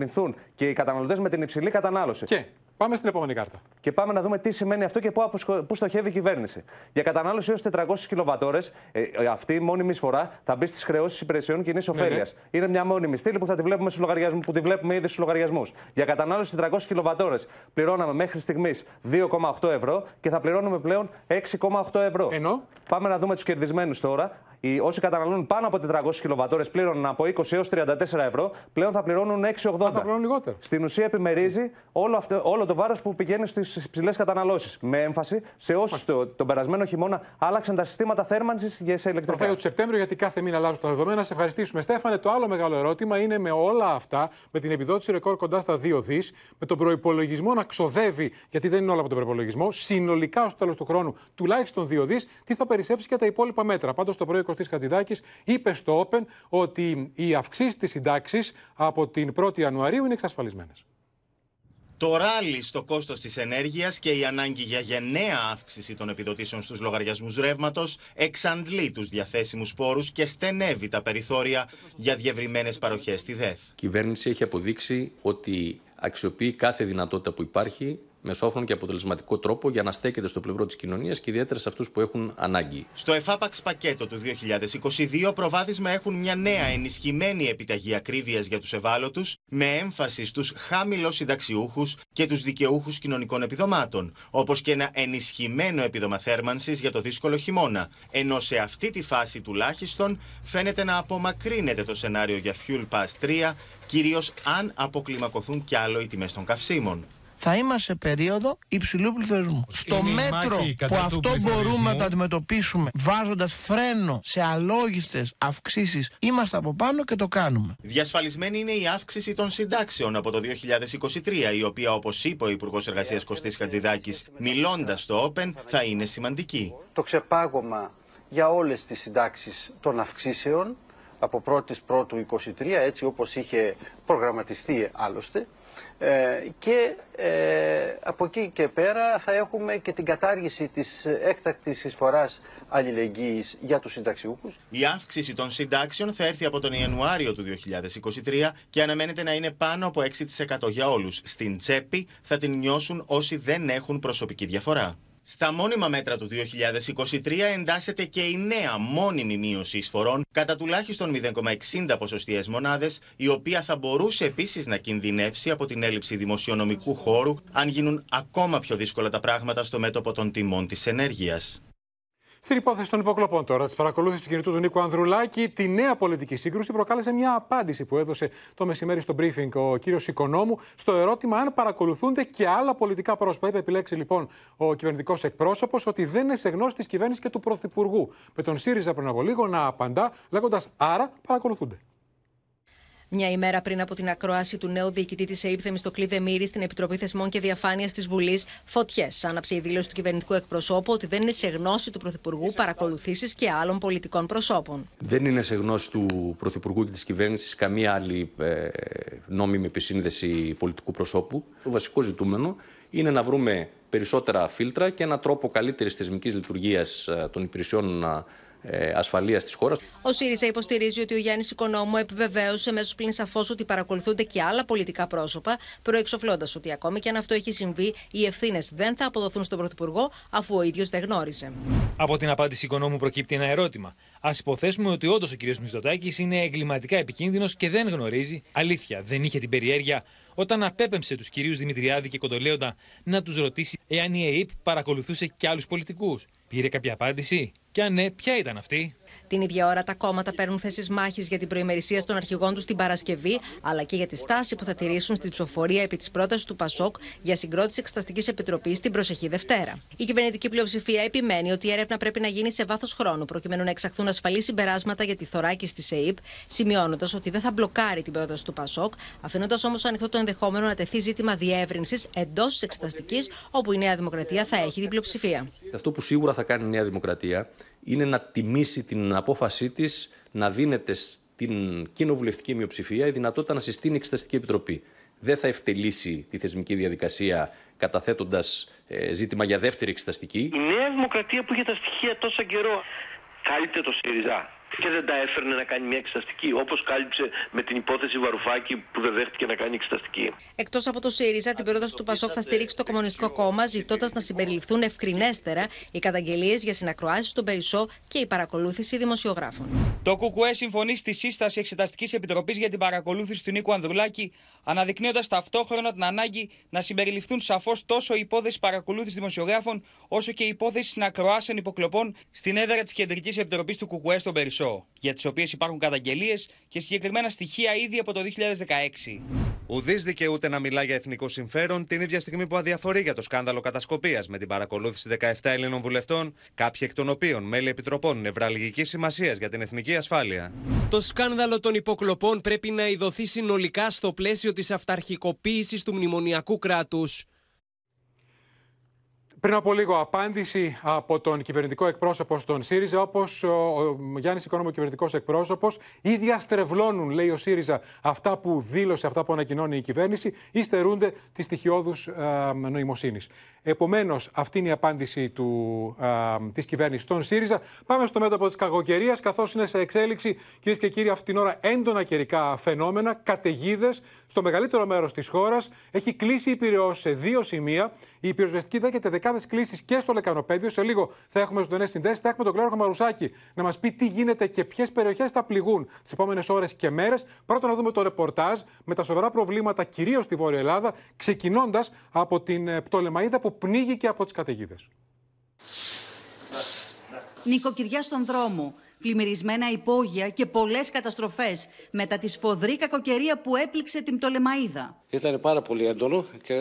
και οι καταναλωτές με την υψηλή κατανάλωση. Και πάμε στην επόμενη κάρτα. Και πάμε να δούμε τι σημαίνει αυτό και πού στοχεύει η κυβέρνηση. Για κατανάλωση έως 400 κιλοβατόρες, ε, ε, αυτή η μόνιμη εισφορά θα μπει στις χρεώσεις υπηρεσιών κοινής ωφέλεια. Ναι, ναι. Είναι μια μόνιμη στήλη που θα τη βλέπουμε στους λογαριασμού, που τη βλέπουμε ήδη στους λογαριασμούς. Για κατανάλωση 400 κιλοβατόρες πληρώναμε μέχρι στιγμής 2,8 ευρώ και θα πληρώνουμε πλέον 6,8 ευρώ. Ενώ; Πάμε να δούμε τους κερδισμένους τώρα. Οι, όσοι καταναλώνουν πάνω από 400 κιλοβατόρες πλήρωναν από 20 έως 34 ευρώ, πλέον θα πληρώνουν 6,80. Θα πληρώνουν λιγότερο. Στην ουσία επιμερίζει όλο, αυτό, όλο το βάρος που πηγαίνει στις υψηλέ καταναλώσεις. Με έμφαση σε όσους το, τον περασμένο χειμώνα άλλαξαν τα συστήματα θέρμανσης για σε ηλεκτρικά. Θα το Σεπτέμβριο, γιατί κάθε μήνα αλλάζουν τα δεδομένα. Σε ευχαριστήσουμε, Στέφανε. Το άλλο μεγάλο ερώτημα είναι με όλα αυτά, με την επιδότηση ρεκόρ κοντά στα 2 δις, με τον προπολογισμό να ξοδεύει, γιατί δεν είναι όλα από τον προπολογισμό, συνολικά στο τέλος του χρόνου τουλάχιστον 2 δις, τι θα περισσέψει και τα υπόλοιπα μέτρα. Πάντως το πρωί Κωστής Χατζηδάκης είπε στο Open ότι οι αυξήσεις της συντάξη από την 1η Ιανουαρίου είναι εξασφαλισμένες. Το ράλι στο κόστος της ενέργειας και η ανάγκη για γενναία αύξηση των επιδοτήσεων στους λογαριασμούς ρεύματος εξαντλεί τους διαθέσιμους πόρου και στενεύει τα περιθώρια για διευρυμένες παροχές στη ΔΕΘ. Η κυβέρνηση έχει αποδείξει ότι αξιοποιεί κάθε δυνατότητα που υπάρχει μεσόφρον και αποτελεσματικό τρόπο για να στέκεται στο πλευρό της κοινωνίας και ιδιαίτερα σε αυτούς που έχουν ανάγκη. Στο εφάπαξ πακέτο του 2022, προβάδισμα έχουν μια νέα ενισχυμένη επιταγή ακρίβειας για τους ευάλωτους, με έμφαση στους χάμηλο συνταξιούχους και τους δικαιούχους κοινωνικών επιδομάτων, όπως και ένα ενισχυμένο επίδομα θέρμανσης για το δύσκολο χειμώνα. Ενώ σε αυτή τη φάση τουλάχιστον φαίνεται να απομακρύνεται το σενάριο για Fuel Pass 3, κυρίως αν αποκλιμακωθούν κι άλλο οι τιμές των καυσίμων θα είμαστε σε περίοδο υψηλού πληθωρισμού. Στο μέτρο που αυτό μπορούμε να το αντιμετωπίσουμε βάζοντας φρένο σε αλόγιστες αυξήσεις, είμαστε από πάνω και το κάνουμε. Διασφαλισμένη είναι η αύξηση των συντάξεων από το 2023, η οποία, όπως είπε ο Υπουργός Εργασίας Κωστής Χατζηδάκης, μιλώντας στο Open, θα είναι σημαντική. Το ξεπάγωμα για όλες τις συντάξεις των αυξήσεων από 1η Πρώτου 23, έτσι όπως είχε προγραμματιστεί άλλωστε, ε, και ε, από εκεί και πέρα θα έχουμε και την κατάργηση της έκτακτης εισφοράς αλληλεγγύης για τους συνταξιούχους. Η αύξηση των συντάξεων θα έρθει από τον Ιανουάριο του 2023 και αναμένεται να είναι πάνω από 6% για όλους. Στην τσέπη θα την νιώσουν όσοι δεν έχουν προσωπική διαφορά. Στα μόνιμα μέτρα του 2023 εντάσσεται και η νέα μόνιμη μείωση εισφορών κατά τουλάχιστον 0,60 ποσοστιαίες μονάδες, η οποία θα μπορούσε επίσης να κινδυνεύσει από την έλλειψη δημοσιονομικού χώρου αν γίνουν ακόμα πιο δύσκολα τα πράγματα στο μέτωπο των τιμών της ενέργειας. Στην υπόθεση των υποκλοπών τώρα, της παρακολούθησης του κινητού του Νίκου Ανδρουλάκη, τη νέα πολιτική σύγκρουση προκάλεσε μια απάντηση που έδωσε το μεσημέρι στο briefing ο κύριος Οικονόμου στο ερώτημα αν παρακολουθούνται και άλλα πολιτικά πρόσωπα. Είπε επιλέξει λοιπόν ο κυβερνητικός εκπρόσωπος ότι δεν είναι σε γνώση της κυβέρνησης και του Πρωθυπουργού. Με τον ΣΥΡΙΖΑ πριν από λίγο να απαντά λέγοντας άρα παρακολουθούνται. Μια ημέρα πριν από την ακρόαση του νέου διοικητή της ΕΕΠ Θεμιστοκλή Δεμήρη στην Επιτροπή Θεσμών και Διαφάνειας της Βουλής, φωτιές. Άναψε η δήλωση του κυβερνητικού εκπροσώπου ότι δεν είναι σε γνώση του Πρωθυπουργού παρακολουθήσεις και άλλων πολιτικών προσώπων. Δεν είναι σε γνώση του Πρωθυπουργού και της κυβέρνησης καμία άλλη ε, νόμιμη επισύνδεση πολιτικού προσώπου. Το βασικό ζητούμενο είναι να βρούμε περισσότερα φίλτρα και έναν τρόπο καλύτερης θεσμικής λειτουργίας ε, των υπηρεσιών ε, ασφαλείας της χώρας. Ο ΣΥΡΙΖΑ υποστηρίζει ότι ο Γιάννης Οικονόμου επιβεβαίωσε μέσω πλήν σαφώς ότι παρακολουθούνται και άλλα πολιτικά πρόσωπα, προεξοφλώντας ότι ακόμη και αν αυτό έχει συμβεί, οι ευθύνες δεν θα αποδοθούν στον Πρωθυπουργό, αφού ο ίδιος δεν γνώριζε. Από την απάντηση Οικονόμου προκύπτει ένα ερώτημα. Α υποθέσουμε ότι όντως ο κ. Μισδοτάκη είναι εγκληματικά επικίνδυνος και δεν γνωρίζει. Αλήθεια, δεν είχε την περιέργεια όταν απέπεμψε τους κυρίους Δημητριάδη και Κοντολέοντα να τους ρωτήσει εάν η ΕΕΠ παρακολουθούσε και άλλους πολιτικούς. Πήρε κάποια απάντηση; Και αν ναι, ποια ήταν αυτή; Την ίδια ώρα τα κόμματα παίρνουν θέσεις μάχης για την προημερησία των αρχηγών τους την Παρασκευή, αλλά και για τη στάση που θα τηρήσουν στην ψηφοφορία επί της πρότασης του ΠΑΣΟΚ για συγκρότηση Εξεταστικής Επιτροπής την προσεχή Δευτέρα. Η κυβερνητική πλειοψηφία επιμένει ότι η έρευνα πρέπει να γίνει σε βάθος χρόνου, προκειμένου να εξαχθούν ασφαλή συμπεράσματα για τη θωράκιση της ΕΕΠ, σημειώνοντας ότι δεν θα μπλοκάρει την πρόταση του ΠΑΣΟΚ, αφήνοντας όμως ανοιχτό το ενδεχόμενο να τεθεί ζήτημα διεύρυνσης εντός της Εξεταστικής, όπου η Νέα Δημοκρατία θα έχει την πλειοψηφία. Αυτό που σίγουρα θα κάνει η Νέα Δημοκρατία είναι να τιμήσει την απόφασή της να δίνεται στην κοινοβουλευτική μειοψηφία η δυνατότητα να συστήνει εξεταστική επιτροπή. Δεν θα ευτελίσει τη θεσμική διαδικασία καταθέτοντας ε, ζήτημα για δεύτερη εξεταστική. Η Νέα Δημοκρατία που είχε τα στοιχεία τόσο καιρό κάλυπτε το ΣΥΡΙΖΑ και δεν τα έφερνε να κάνει μια εξεταστική, όπως κάλυψε με την υπόθεση Βαρουφάκη που δεν δέχτηκε να κάνει εξεταστική. Εκτός από το ΣΥΡΙΖΑ, την πρόταση του ΠΑΣΟΚ θα στηρίξει το Κομμουνιστικό Κόμμα, ζητώντας να συμπεριληφθούν ευκρινέστερα οι καταγγελίες για συνακροάσεις στον Περισσό και η παρακολούθηση δημοσιογράφων. Το ΚΚΕ συμφωνεί στη σύσταση Εξεταστικής Επιτροπής για την παρακολούθηση του Νίκου Ανδρουλάκη, αναδεικνύοντας ταυτόχρονα την ανάγκη να συμπεριληφθούν σαφώς τόσο η υπόθεση παρακολούθησης δημοσιογράφων, όσο και η υπόθεση συνακροάσεων υποκλοπών στην έδρα της Κεντρικής Επιτροπής του ΚΚΕ στον Περισσό για τις οποίες υπάρχουν καταγγελίες και συγκεκριμένα στοιχεία ήδη από το 2016. Ουδής δικαιούται να μιλά για εθνικό συμφέρον την ίδια στιγμή που αδιαφορεί για το σκάνδαλο κατασκοπίας με την παρακολούθηση 17 Ελλήνων βουλευτών, κάποιοι εκ των οποίων μέλη επιτροπών νευραλγικής σημασίας για την εθνική ασφάλεια. Το σκάνδαλο των υποκλοπών πρέπει να ειδωθεί συνολικά στο πλαίσιο της αυταρχικοποίησης του μνημονιακού κράτους. Πριν από λίγο, απάντηση από τον κυβερνητικό εκπρόσωπο στον ΣΥΡΙΖΑ, όπως ο Γιάννης Οικονόμο, κυβερνητικός εκπρόσωπος, ή διαστρεβλώνουν, λέει ο ΣΥΡΙΖΑ, αυτά που δήλωσε, αυτά που ανακοινώνει η κυβέρνηση, ή στερούνται της στοιχειώδους νοημοσύνης. Επομένως, αυτή είναι η απάντηση της κυβέρνησης στον ΣΥΡΙΖΑ. Πάμε στο μέτωπο της κακοκαιρίας, καθώς είναι σε εξέλιξη, κυρίες και κύριοι, αυτή την ώρα έντονα καιρικά φαινόμενα, καταιγίδες στο μεγαλύτερο μέρος της χώρας. Έχει κλείσει η πυρεό σε δύο σημεία. Η πυροσβεστική δέχεται δεκάδε κλήσει και στο λεκανοπέδιο. Σε λίγο θα έχουμε ζωντανές συνδέσεις. Θα έχουμε τον Κλέρο Μαρουσάκη να μας πει τι γίνεται και ποιες περιοχές θα πληγούν τις επόμενες ώρες και μέρες. Πρώτα να δούμε το ρεπορτάζ με τα σοβαρά προβλήματα κυρίως στη Βόρεια Ελλάδα, ξεκινώντας από την ε, Πτολεμαίδα που πνίγηκε από τις καταιγίδες. Νοικοκυριά στον δρόμο, πλημμυρισμένα υπόγεια και πολλές καταστροφές μετά τη σφοδρή κακοκαιρία που έπληξε την Πτολεμαίδα. Ήταν πάρα πολύ έντονο και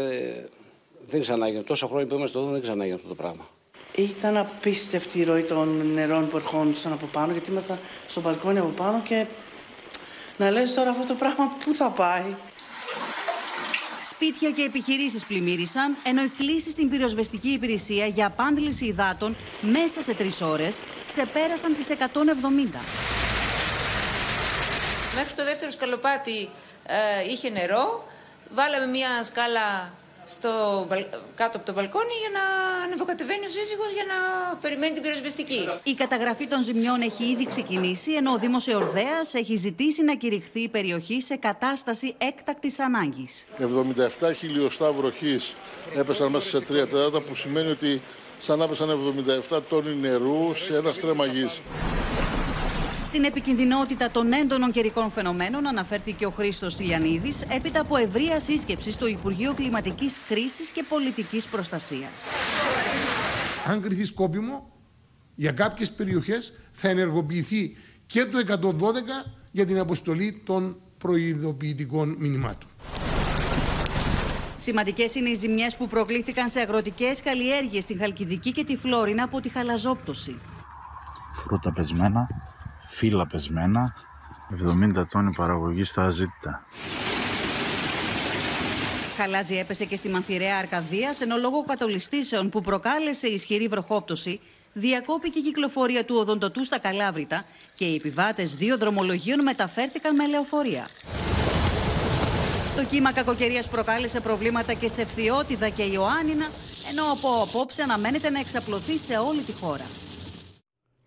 δεν ξανάγινε. Τόσα χρόνια που είμαστε εδώ δεν ξανάγινε αυτό το πράγμα. Ήταν απίστευτη η ροή των νερών που ερχόντουσαν από πάνω, γιατί ήμασταν στο μπαλκόνι από πάνω και να λες τώρα αυτό το πράγμα πού θα πάει; Σπίτια και επιχειρήσεις πλημμύρισαν, ενώ οι κλήσεις στην πυροσβεστική υπηρεσία για απάντληση υδάτων μέσα σε τρεις ώρες ξεπέρασαν τις 170. Μέχρι το δεύτερο σκαλοπάτι ε, είχε νερό. Βάλαμε μια σκάλα στο, κάτω από το μπαλκόνι για να ανεβοκατεβαίνει ο σύζυγος για να περιμένει την πυροσβεστική. Η καταγραφή των ζημιών έχει ήδη ξεκινήσει, ενώ ο Δήμος Εορδέας έχει ζητήσει να κηρυχθεί η περιοχή σε κατάσταση έκτακτης ανάγκης. 77 χιλιοστά βροχής έπεσαν μέσα σε τρία τέταρτα, που σημαίνει ότι σαν να έπεσαν 77 τόνοι νερού σε ένα στρέμμα γης. Στην επικινδυνότητα των έντονων καιρικών φαινομένων αναφέρθηκε ο Χρήστος Τηλιανίδης έπειτα από ευρεία σύσκεψη στο Υπουργείο Κλιματικής Κρίσης και Πολιτικής Προστασίας. Αν κριθεί σκόπιμο, για κάποιες περιοχές θα ενεργοποιηθεί και το 112 για την αποστολή των προειδοποιητικών μηνυμάτων. Σημαντικές είναι οι ζημιές που προκλήθηκαν σε αγροτικές καλλιέργειες στην Χαλκιδική και τη Φλόρινα από τη χαλαζόπτωση. Φρούτα πεσμένα, φύλλα πεσμένα, 70 τόνοι παραγωγής στα αζήτητα. Χαλάζι έπεσε και στη Μανθηρέα Αρκαδίας, ενώ λόγω κατολιστήσεων που προκάλεσε ισχυρή βροχόπτωση, διακόπηκε η κυκλοφορία του οδοντοτού στα Καλάβρητα και οι επιβάτες δύο δρομολογίων μεταφέρθηκαν με λεωφορεία. Το κύμα κακοκαιρίας προκάλεσε προβλήματα και σε Φθιώτιδα και Ιωάννινα, ενώ από απόψε αναμένεται να εξαπλωθεί σε όλη τη χώρα.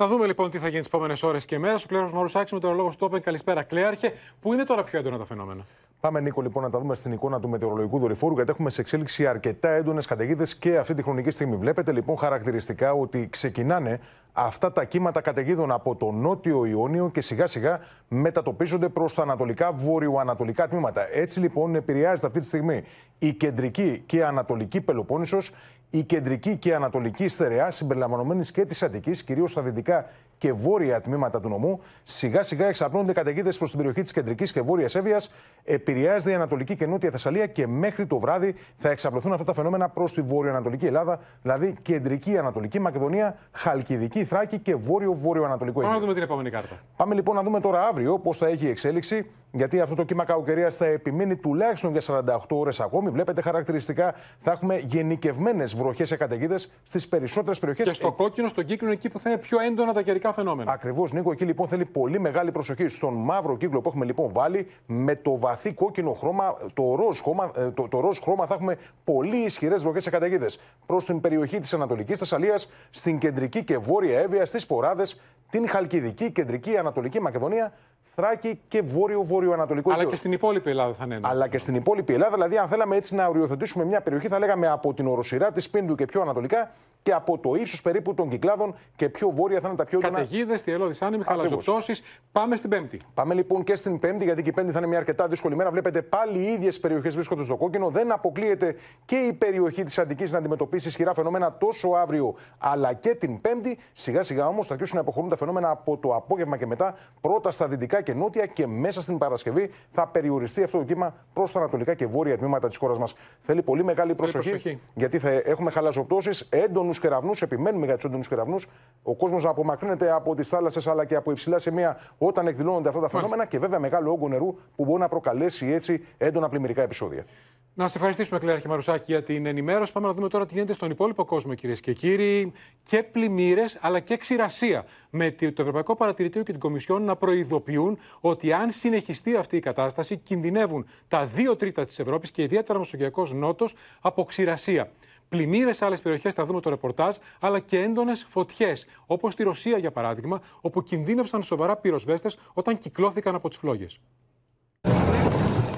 Να δούμε λοιπόν τι θα γίνει τις επόμενες ώρες και μέρες. Ο Κλέρος Μαρουσάκη με τον λόγο στο Open. Καλησπέρα, Κλέαρχε. Πού είναι τώρα πιο έντονα τα φαινόμενα. Πάμε, Νίκο, λοιπόν, να τα δούμε στην εικόνα του μετεωρολογικού δορυφόρου, γιατί έχουμε σε εξέλιξη αρκετά έντονες καταιγίδες και αυτή τη χρονική στιγμή. Βλέπετε λοιπόν χαρακτηριστικά ότι ξεκινάνε αυτά τα κύματα καταιγίδων από το νότιο Ιόνιο και σιγά σιγά μετατοπίζονται προς τα ανατολικά βορειοανατολικά τμήματα. Έτσι λοιπόν επηρεάζεται αυτή τη στιγμή η κεντρική και ανατολική Πελοπόννησος η κεντρική και ανατολική στερεά συμπεριλαμβανομένης και της Αττικής, κυρίως στα δυτικά και βόρεια τμήματα του νομού, σιγά σιγά εξαπλώνονται καταιγίδες προς την περιοχή της κεντρικής και βόρειας Εύβοιας. Επηρεάζεται η Ανατολική και Νότια Θεσσαλία και μέχρι το βράδυ θα εξαπλωθούν αυτά τα φαινόμενα προς τη βόρειο-ανατολική Ελλάδα, δηλαδή κεντρική Ανατολική Μακεδονία, Χαλκιδική Θράκη και βόρειο-βόρειο-ανατολικό Πάμε να δούμε την επόμενη κάρτα. Πάμε λοιπόν να δούμε τώρα αύριο πώς θα έχει η εξέλιξη, γιατί αυτό το κύμα κακοκαιρίας θα επιμείνει τουλάχιστον για 48 ώρες ακόμη. Βλέπετε χαρακτηριστικά θα έχουμε γενικευμένες βροχές και καταιγίδες στις περισσότερες περιοχές. Και στο κόκκινο, στον κύκλο, εκεί που θα είναι πιο έντονα τα καιρικά φαινόμενα. Ακριβώς, Νίκο, εκεί λοιπόν θέλει πολύ μεγάλη προσοχή. Στον μαύρο κύκλο που έχουμε λοιπόν βάλει, με το βαθύ κόκκινο χρώμα, το ροζ χρώμα, ε, το, το ροζ χρώμα θα έχουμε πολύ ισχυρές βροχές και καταιγίδες προς την περιοχή της Ανατολικής Θεσσαλίας, στην κεντρική και βόρεια Εύβοια, στις Ποράδες, την Χαλκιδική, κεντρική Ανατολική Μακεδονία, Θράκη και βόρειο-βόρειο-ανατολικό Αλλά και στην υπόλοιπη Ελλάδα θα είναι. Αλλά και στην υπόλοιπη Ελλάδα, δηλαδή, αν θέλαμε έτσι να οριοθετήσουμε μια περιοχή, θα λέγαμε από την οροσυρά της Πίντου και πιο ανατολικά και από το ύψος περίπου των κυκλάδων και πιο βόρεια θα είναι τα πιο έντονα. Καταιγίδες, θυελώδει άνεμοι, χαλαζοψώσει. Πάμε στην Πέμπτη. Πάμε λοιπόν και στην Πέμπτη, γιατί και η Πέμπτη θα είναι μια αρκετά δύσκολη μέρα. Βλέπετε πάλι οι ίδιες περιοχές βρίσκονται στο κόκκινο. Δεν αποκλείεται και η περιοχή της Αττικής να αντιμετωπίσει ισχυρά φαινόμενα τόσο αύριο αλλά και την Πέμπτη. Σιγά σιγά όμως θα αρχίσουν να αποχωρούν τα φαινόμενα από το απόγευμα και μετά, πρώτα στα δυτικά και νότια και μέσα στην Παρασκευή θα περιοριστεί αυτό το κύμα προς τα ανατολικά και βόρεια τμήματα της χώρας μας. Θέλει πολύ μεγάλη προσοχή, προσοχή. γιατί θα έχουμε χαλαζοπτώσει, έντονους έντονου κεραυνούς, επιμένουμε για του έντονου κεραυνούς, ο κόσμος να απομακρύνεται από τις θάλασσες αλλά και από υψηλά σημεία όταν εκδηλώνονται αυτά τα φαινόμενα και βέβαια μεγάλο όγκο νερού που μπορεί να προκαλέσει έτσι έντονα πλημμυρικά επεισόδια. Να σα ευχαριστήσουμε, Κλέρα Μαρουσάκη, για την ενημέρωση. Πάμε να δούμε τώρα τι γίνεται στον υπόλοιπο κόσμο, κυρίες και κύριοι. Και πλημμύρες, αλλά και ξηρασία. Με το Ευρωπαϊκό Παρατηρητήριο και την Κομισιόν να προειδοποιούν ότι αν συνεχιστεί αυτή η κατάσταση, κινδυνεύουν τα δύο τρίτα της Ευρώπης και ιδιαίτερα ο Μεσογειακός Νότος από ξηρασία. Πλημμύρες σε άλλες περιοχές, θα δούμε το ρεπορτάζ, αλλά και έντονες φωτιές. Όπως στη Ρωσία, για παράδειγμα, όπου κινδύνευσαν σοβαρά πυροσβέστες όταν κυκλώθηκαν από τις φλόγες.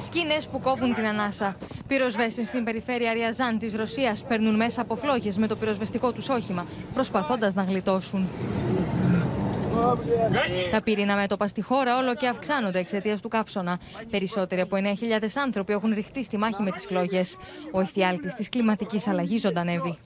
Σκηνές που κόβουν την ανάσα. Πυροσβέστες στην περιφέρεια Ριαζάν της Ρωσίας παίρνουν μέσα από φλόγες με το πυροσβεστικό τους όχημα, προσπαθώντας να γλιτώσουν. Τα πύρινα μέτωπα στη χώρα όλο και αυξάνονται εξαιτίας του καύσωνα. Περισσότεροι από 9.000 άνθρωποι έχουν ρηχτεί στη μάχη με τις φλόγες. Ο εφιάλτη της κλιματικής αλλαγής ζωντανεύει.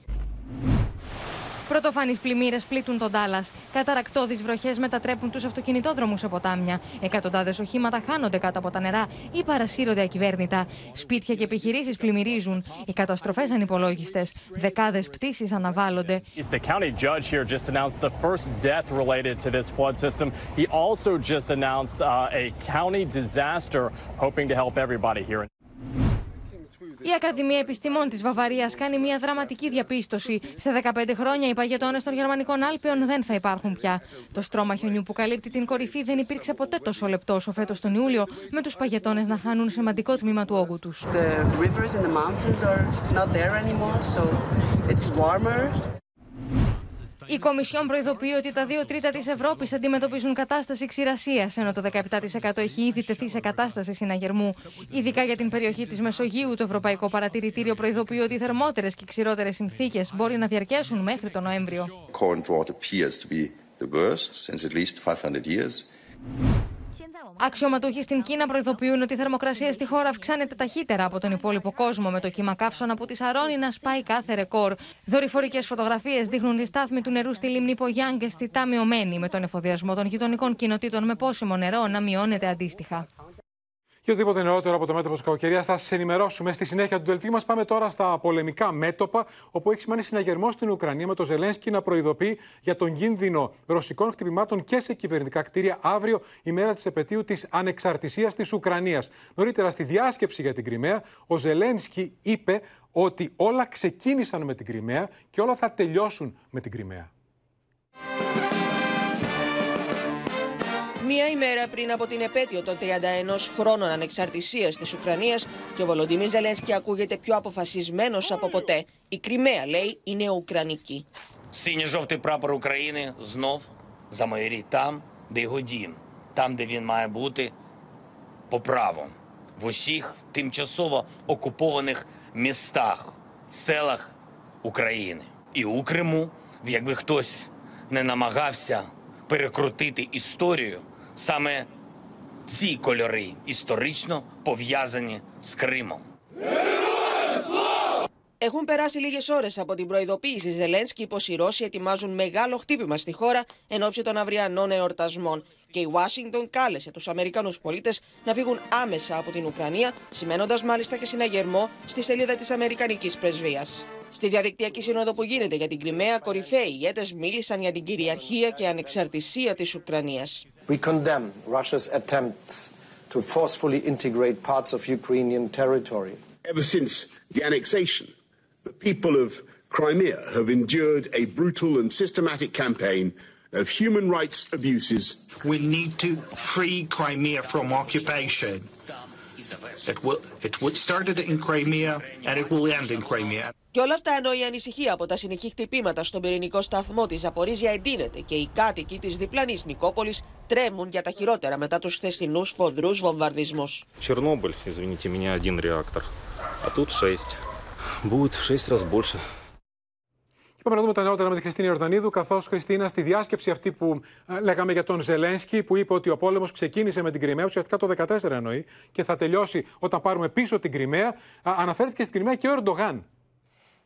Πρωτοφανείς πλημμύρες πλήττουν τον Τάλλας. Καταρακτώδεις βροχές μετατρέπουν τους αυτοκινητόδρομους σε ποτάμια. Εκατοντάδες οχήματα χάνονται κάτω από τα νερά ή παρασύρονται ακυβέρνητα. Σπίτια και επιχειρήσεις πλημμυρίζουν. Οι καταστροφές ανυπολόγιστες. Δεκάδες πτήσεις αναβάλλονται. The county judge here just announced the first death related to this flood system; He also just announced uh, a county disaster, hoping to help everybody here. Η Ακαδημία Επιστημών της Βαβαρίας κάνει μια δραματική διαπίστωση. Σε 15 χρόνια οι παγετώνες των Γερμανικών Άλπαιων δεν θα υπάρχουν πια. Το στρώμα χιονιού που καλύπτει την κορυφή δεν υπήρξε ποτέ τόσο λεπτός όσο φέτος τον Ιούλιο, με τους παγετώνες να χάνουν σημαντικό τμήμα του όγκου τους. Η Κομισιόν προειδοποιεί ότι τα δύο τρίτα της Ευρώπης αντιμετωπίζουν κατάσταση ξηρασίας, ενώ το 17% έχει ήδη τεθεί σε κατάσταση συναγερμού. Ειδικά για την περιοχή της Μεσογείου, το Ευρωπαϊκό Παρατηρητήριο προειδοποιεί ότι θερμότερες και ξηρότερες συνθήκες μπορεί να διαρκέσουν μέχρι τον Νοέμβριο. Αξιωματούχοι στην Κίνα προειδοποιούν ότι η θερμοκρασία στη χώρα αυξάνεται ταχύτερα από τον υπόλοιπο κόσμο, με το κύμα καύσωνα από της Σαρώνη να σπάει κάθε ρεκόρ. Δορυφορικές φωτογραφίες δείχνουν τη στάθμη του νερού στη λίμνη Πογιάνγκ αισθητά μειωμένη, με τον εφοδιασμό των γειτονικών κοινοτήτων με πόσιμο νερό να μειώνεται αντίστοιχα. Και οτιδήποτε νεότερο από το μέτωπο της κακοκαιρίας θα σα ενημερώσουμε. Στη συνέχεια του δελτίου μας πάμε τώρα στα πολεμικά μέτωπα, όπου έχει σημαίνει συναγερμό στην Ουκρανία με το Ζελένσκι να προειδοποιεί για τον κίνδυνο ρωσικών χτυπημάτων και σε κυβερνητικά κτίρια αύριο, η μέρα της επαιτίου της ανεξαρτησίας της Ουκρανίας. Νωρίτερα, στη διάσκεψη για την Κρυμαία, ο Ζελένσκι είπε ότι όλα ξεκίνησαν με την Κρυμαία και όλα θα τελειώσουν με την Κρυμαία. Μία ημέρα πριν από την επέτειο των 31 χρόνων ανεξαρτησίας της Ουκρανίας και ο Βολοντιμί Ζελένσκι ακούγεται πιο αποφασισμένος από ποτέ. Η Κρυμαία, λέει, είναι ουκρανική. Синьо-жовтий прапор України знов замайорить там, де його дім, там, де він має бути по праву, в усіх тимчасово окупованих містах, селах України. І у Криму, якби хтось не намагався перекрутити історію, Саме ці кольори історично пов'язані з Кримом. Έχουν περάσει λίγε ώρε από την προειδοποίηση Ζελένσκι πω οι Ρώσοι ετοιμάζουν μεγάλο χτύπημα στη χώρα εν ώψη των αυριανών εορτασμών. Και η Ουάσιγκτον κάλεσε του Αμερικανού πολίτε να φύγουν άμεσα από την Ουκρανία, σημαίνοντα μάλιστα και συναγερμό στη σελίδα τη Αμερικανική Πρεσβεία. Στη διαδικτυακή σύνοδο που γίνεται για την Κρυμαία, κορυφαίοι ηγέτε μίλησαν για την κυριαρχία και ανεξαρτησία τη Ουκρανία. We condemn Russia's attempts to forcefully integrate parts of Ukrainian territory. Ever since the annexation, the people of Crimea have endured a brutal and systematic campaign of human rights abuses. We need to free Crimea from occupation. It, will, it started in Crimea and it will end in Crimea. Και όλα αυτά ενώ η ανησυχία από τα συνεχή χτυπήματα στον πυρηνικό σταθμό τη Ζαπορίζια εντείνεται και οι κάτοικοι τη διπλανή Νικόπολη τρέμουν για τα χειρότερα μετά του χθεσινού φοδρού βομβαρδισμού. Чернобыль, извините меня, один реактор. А тут шесть. Будет в шесть раз больше. Και πάμε να δούμε τα νεότερα με τη Χριστίνα Ιορδανίδου, καθώς Χριστίνα στη διάσκεψη αυτή που λέγαμε για τον Ζελένσκι, που είπε ότι ο πόλεμος ξεκίνησε με την Κρυμαία, ουσιαστικά το 2014 εννοεί, και θα τελειώσει όταν πάρουμε πίσω την Κρυμαία, αναφέρθηκε στην Κρυμαία και ο Ερντογάν.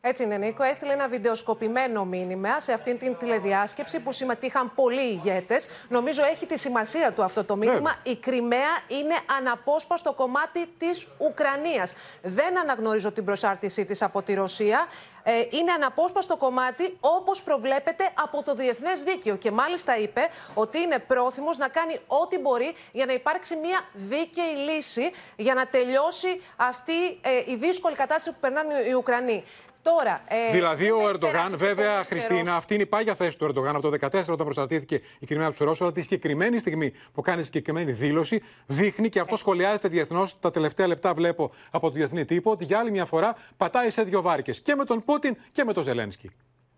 Έτσι είναι, Νίκο. Έστειλε ένα βιντεοσκοπημένο μήνυμα σε αυτήν την τηλεδιάσκεψη που συμμετείχαν πολλοί ηγέτες. Νομίζω έχει τη σημασία του αυτό το μήνυμα. Η Κρυμαία είναι αναπόσπαστο κομμάτι της Ουκρανίας. Δεν αναγνωρίζω την προσάρτησή της από τη Ρωσία. Ε, είναι αναπόσπαστο κομμάτι όπως προβλέπεται από το Διεθνές Δίκαιο. Και μάλιστα είπε ότι είναι πρόθυμος να κάνει ό,τι μπορεί για να υπάρξει μια δίκαιη λύση για να τελειώσει αυτή ε, η δύσκολη κατάσταση που περνάνε οι Ουκρανοί. Τώρα, ε, δηλαδή, ο Ερντογάν, βέβαια, Χριστίνα, αυτή είναι η πάγια θέση του Ερντογάν από το 2014 όταν προστατήθηκε η Κρυμαία από του Ρώσου. Αλλά τη συγκεκριμένη στιγμή που κάνει συγκεκριμένη δήλωση, δείχνει και αυτό σχολιάζεται διεθνώς. Τα τελευταία λεπτά βλέπω από το διεθνή τύπο ότι για άλλη μια φορά πατάει σε δύο βάρκες και με τον Πούτιν και με τον Ζελένσκι.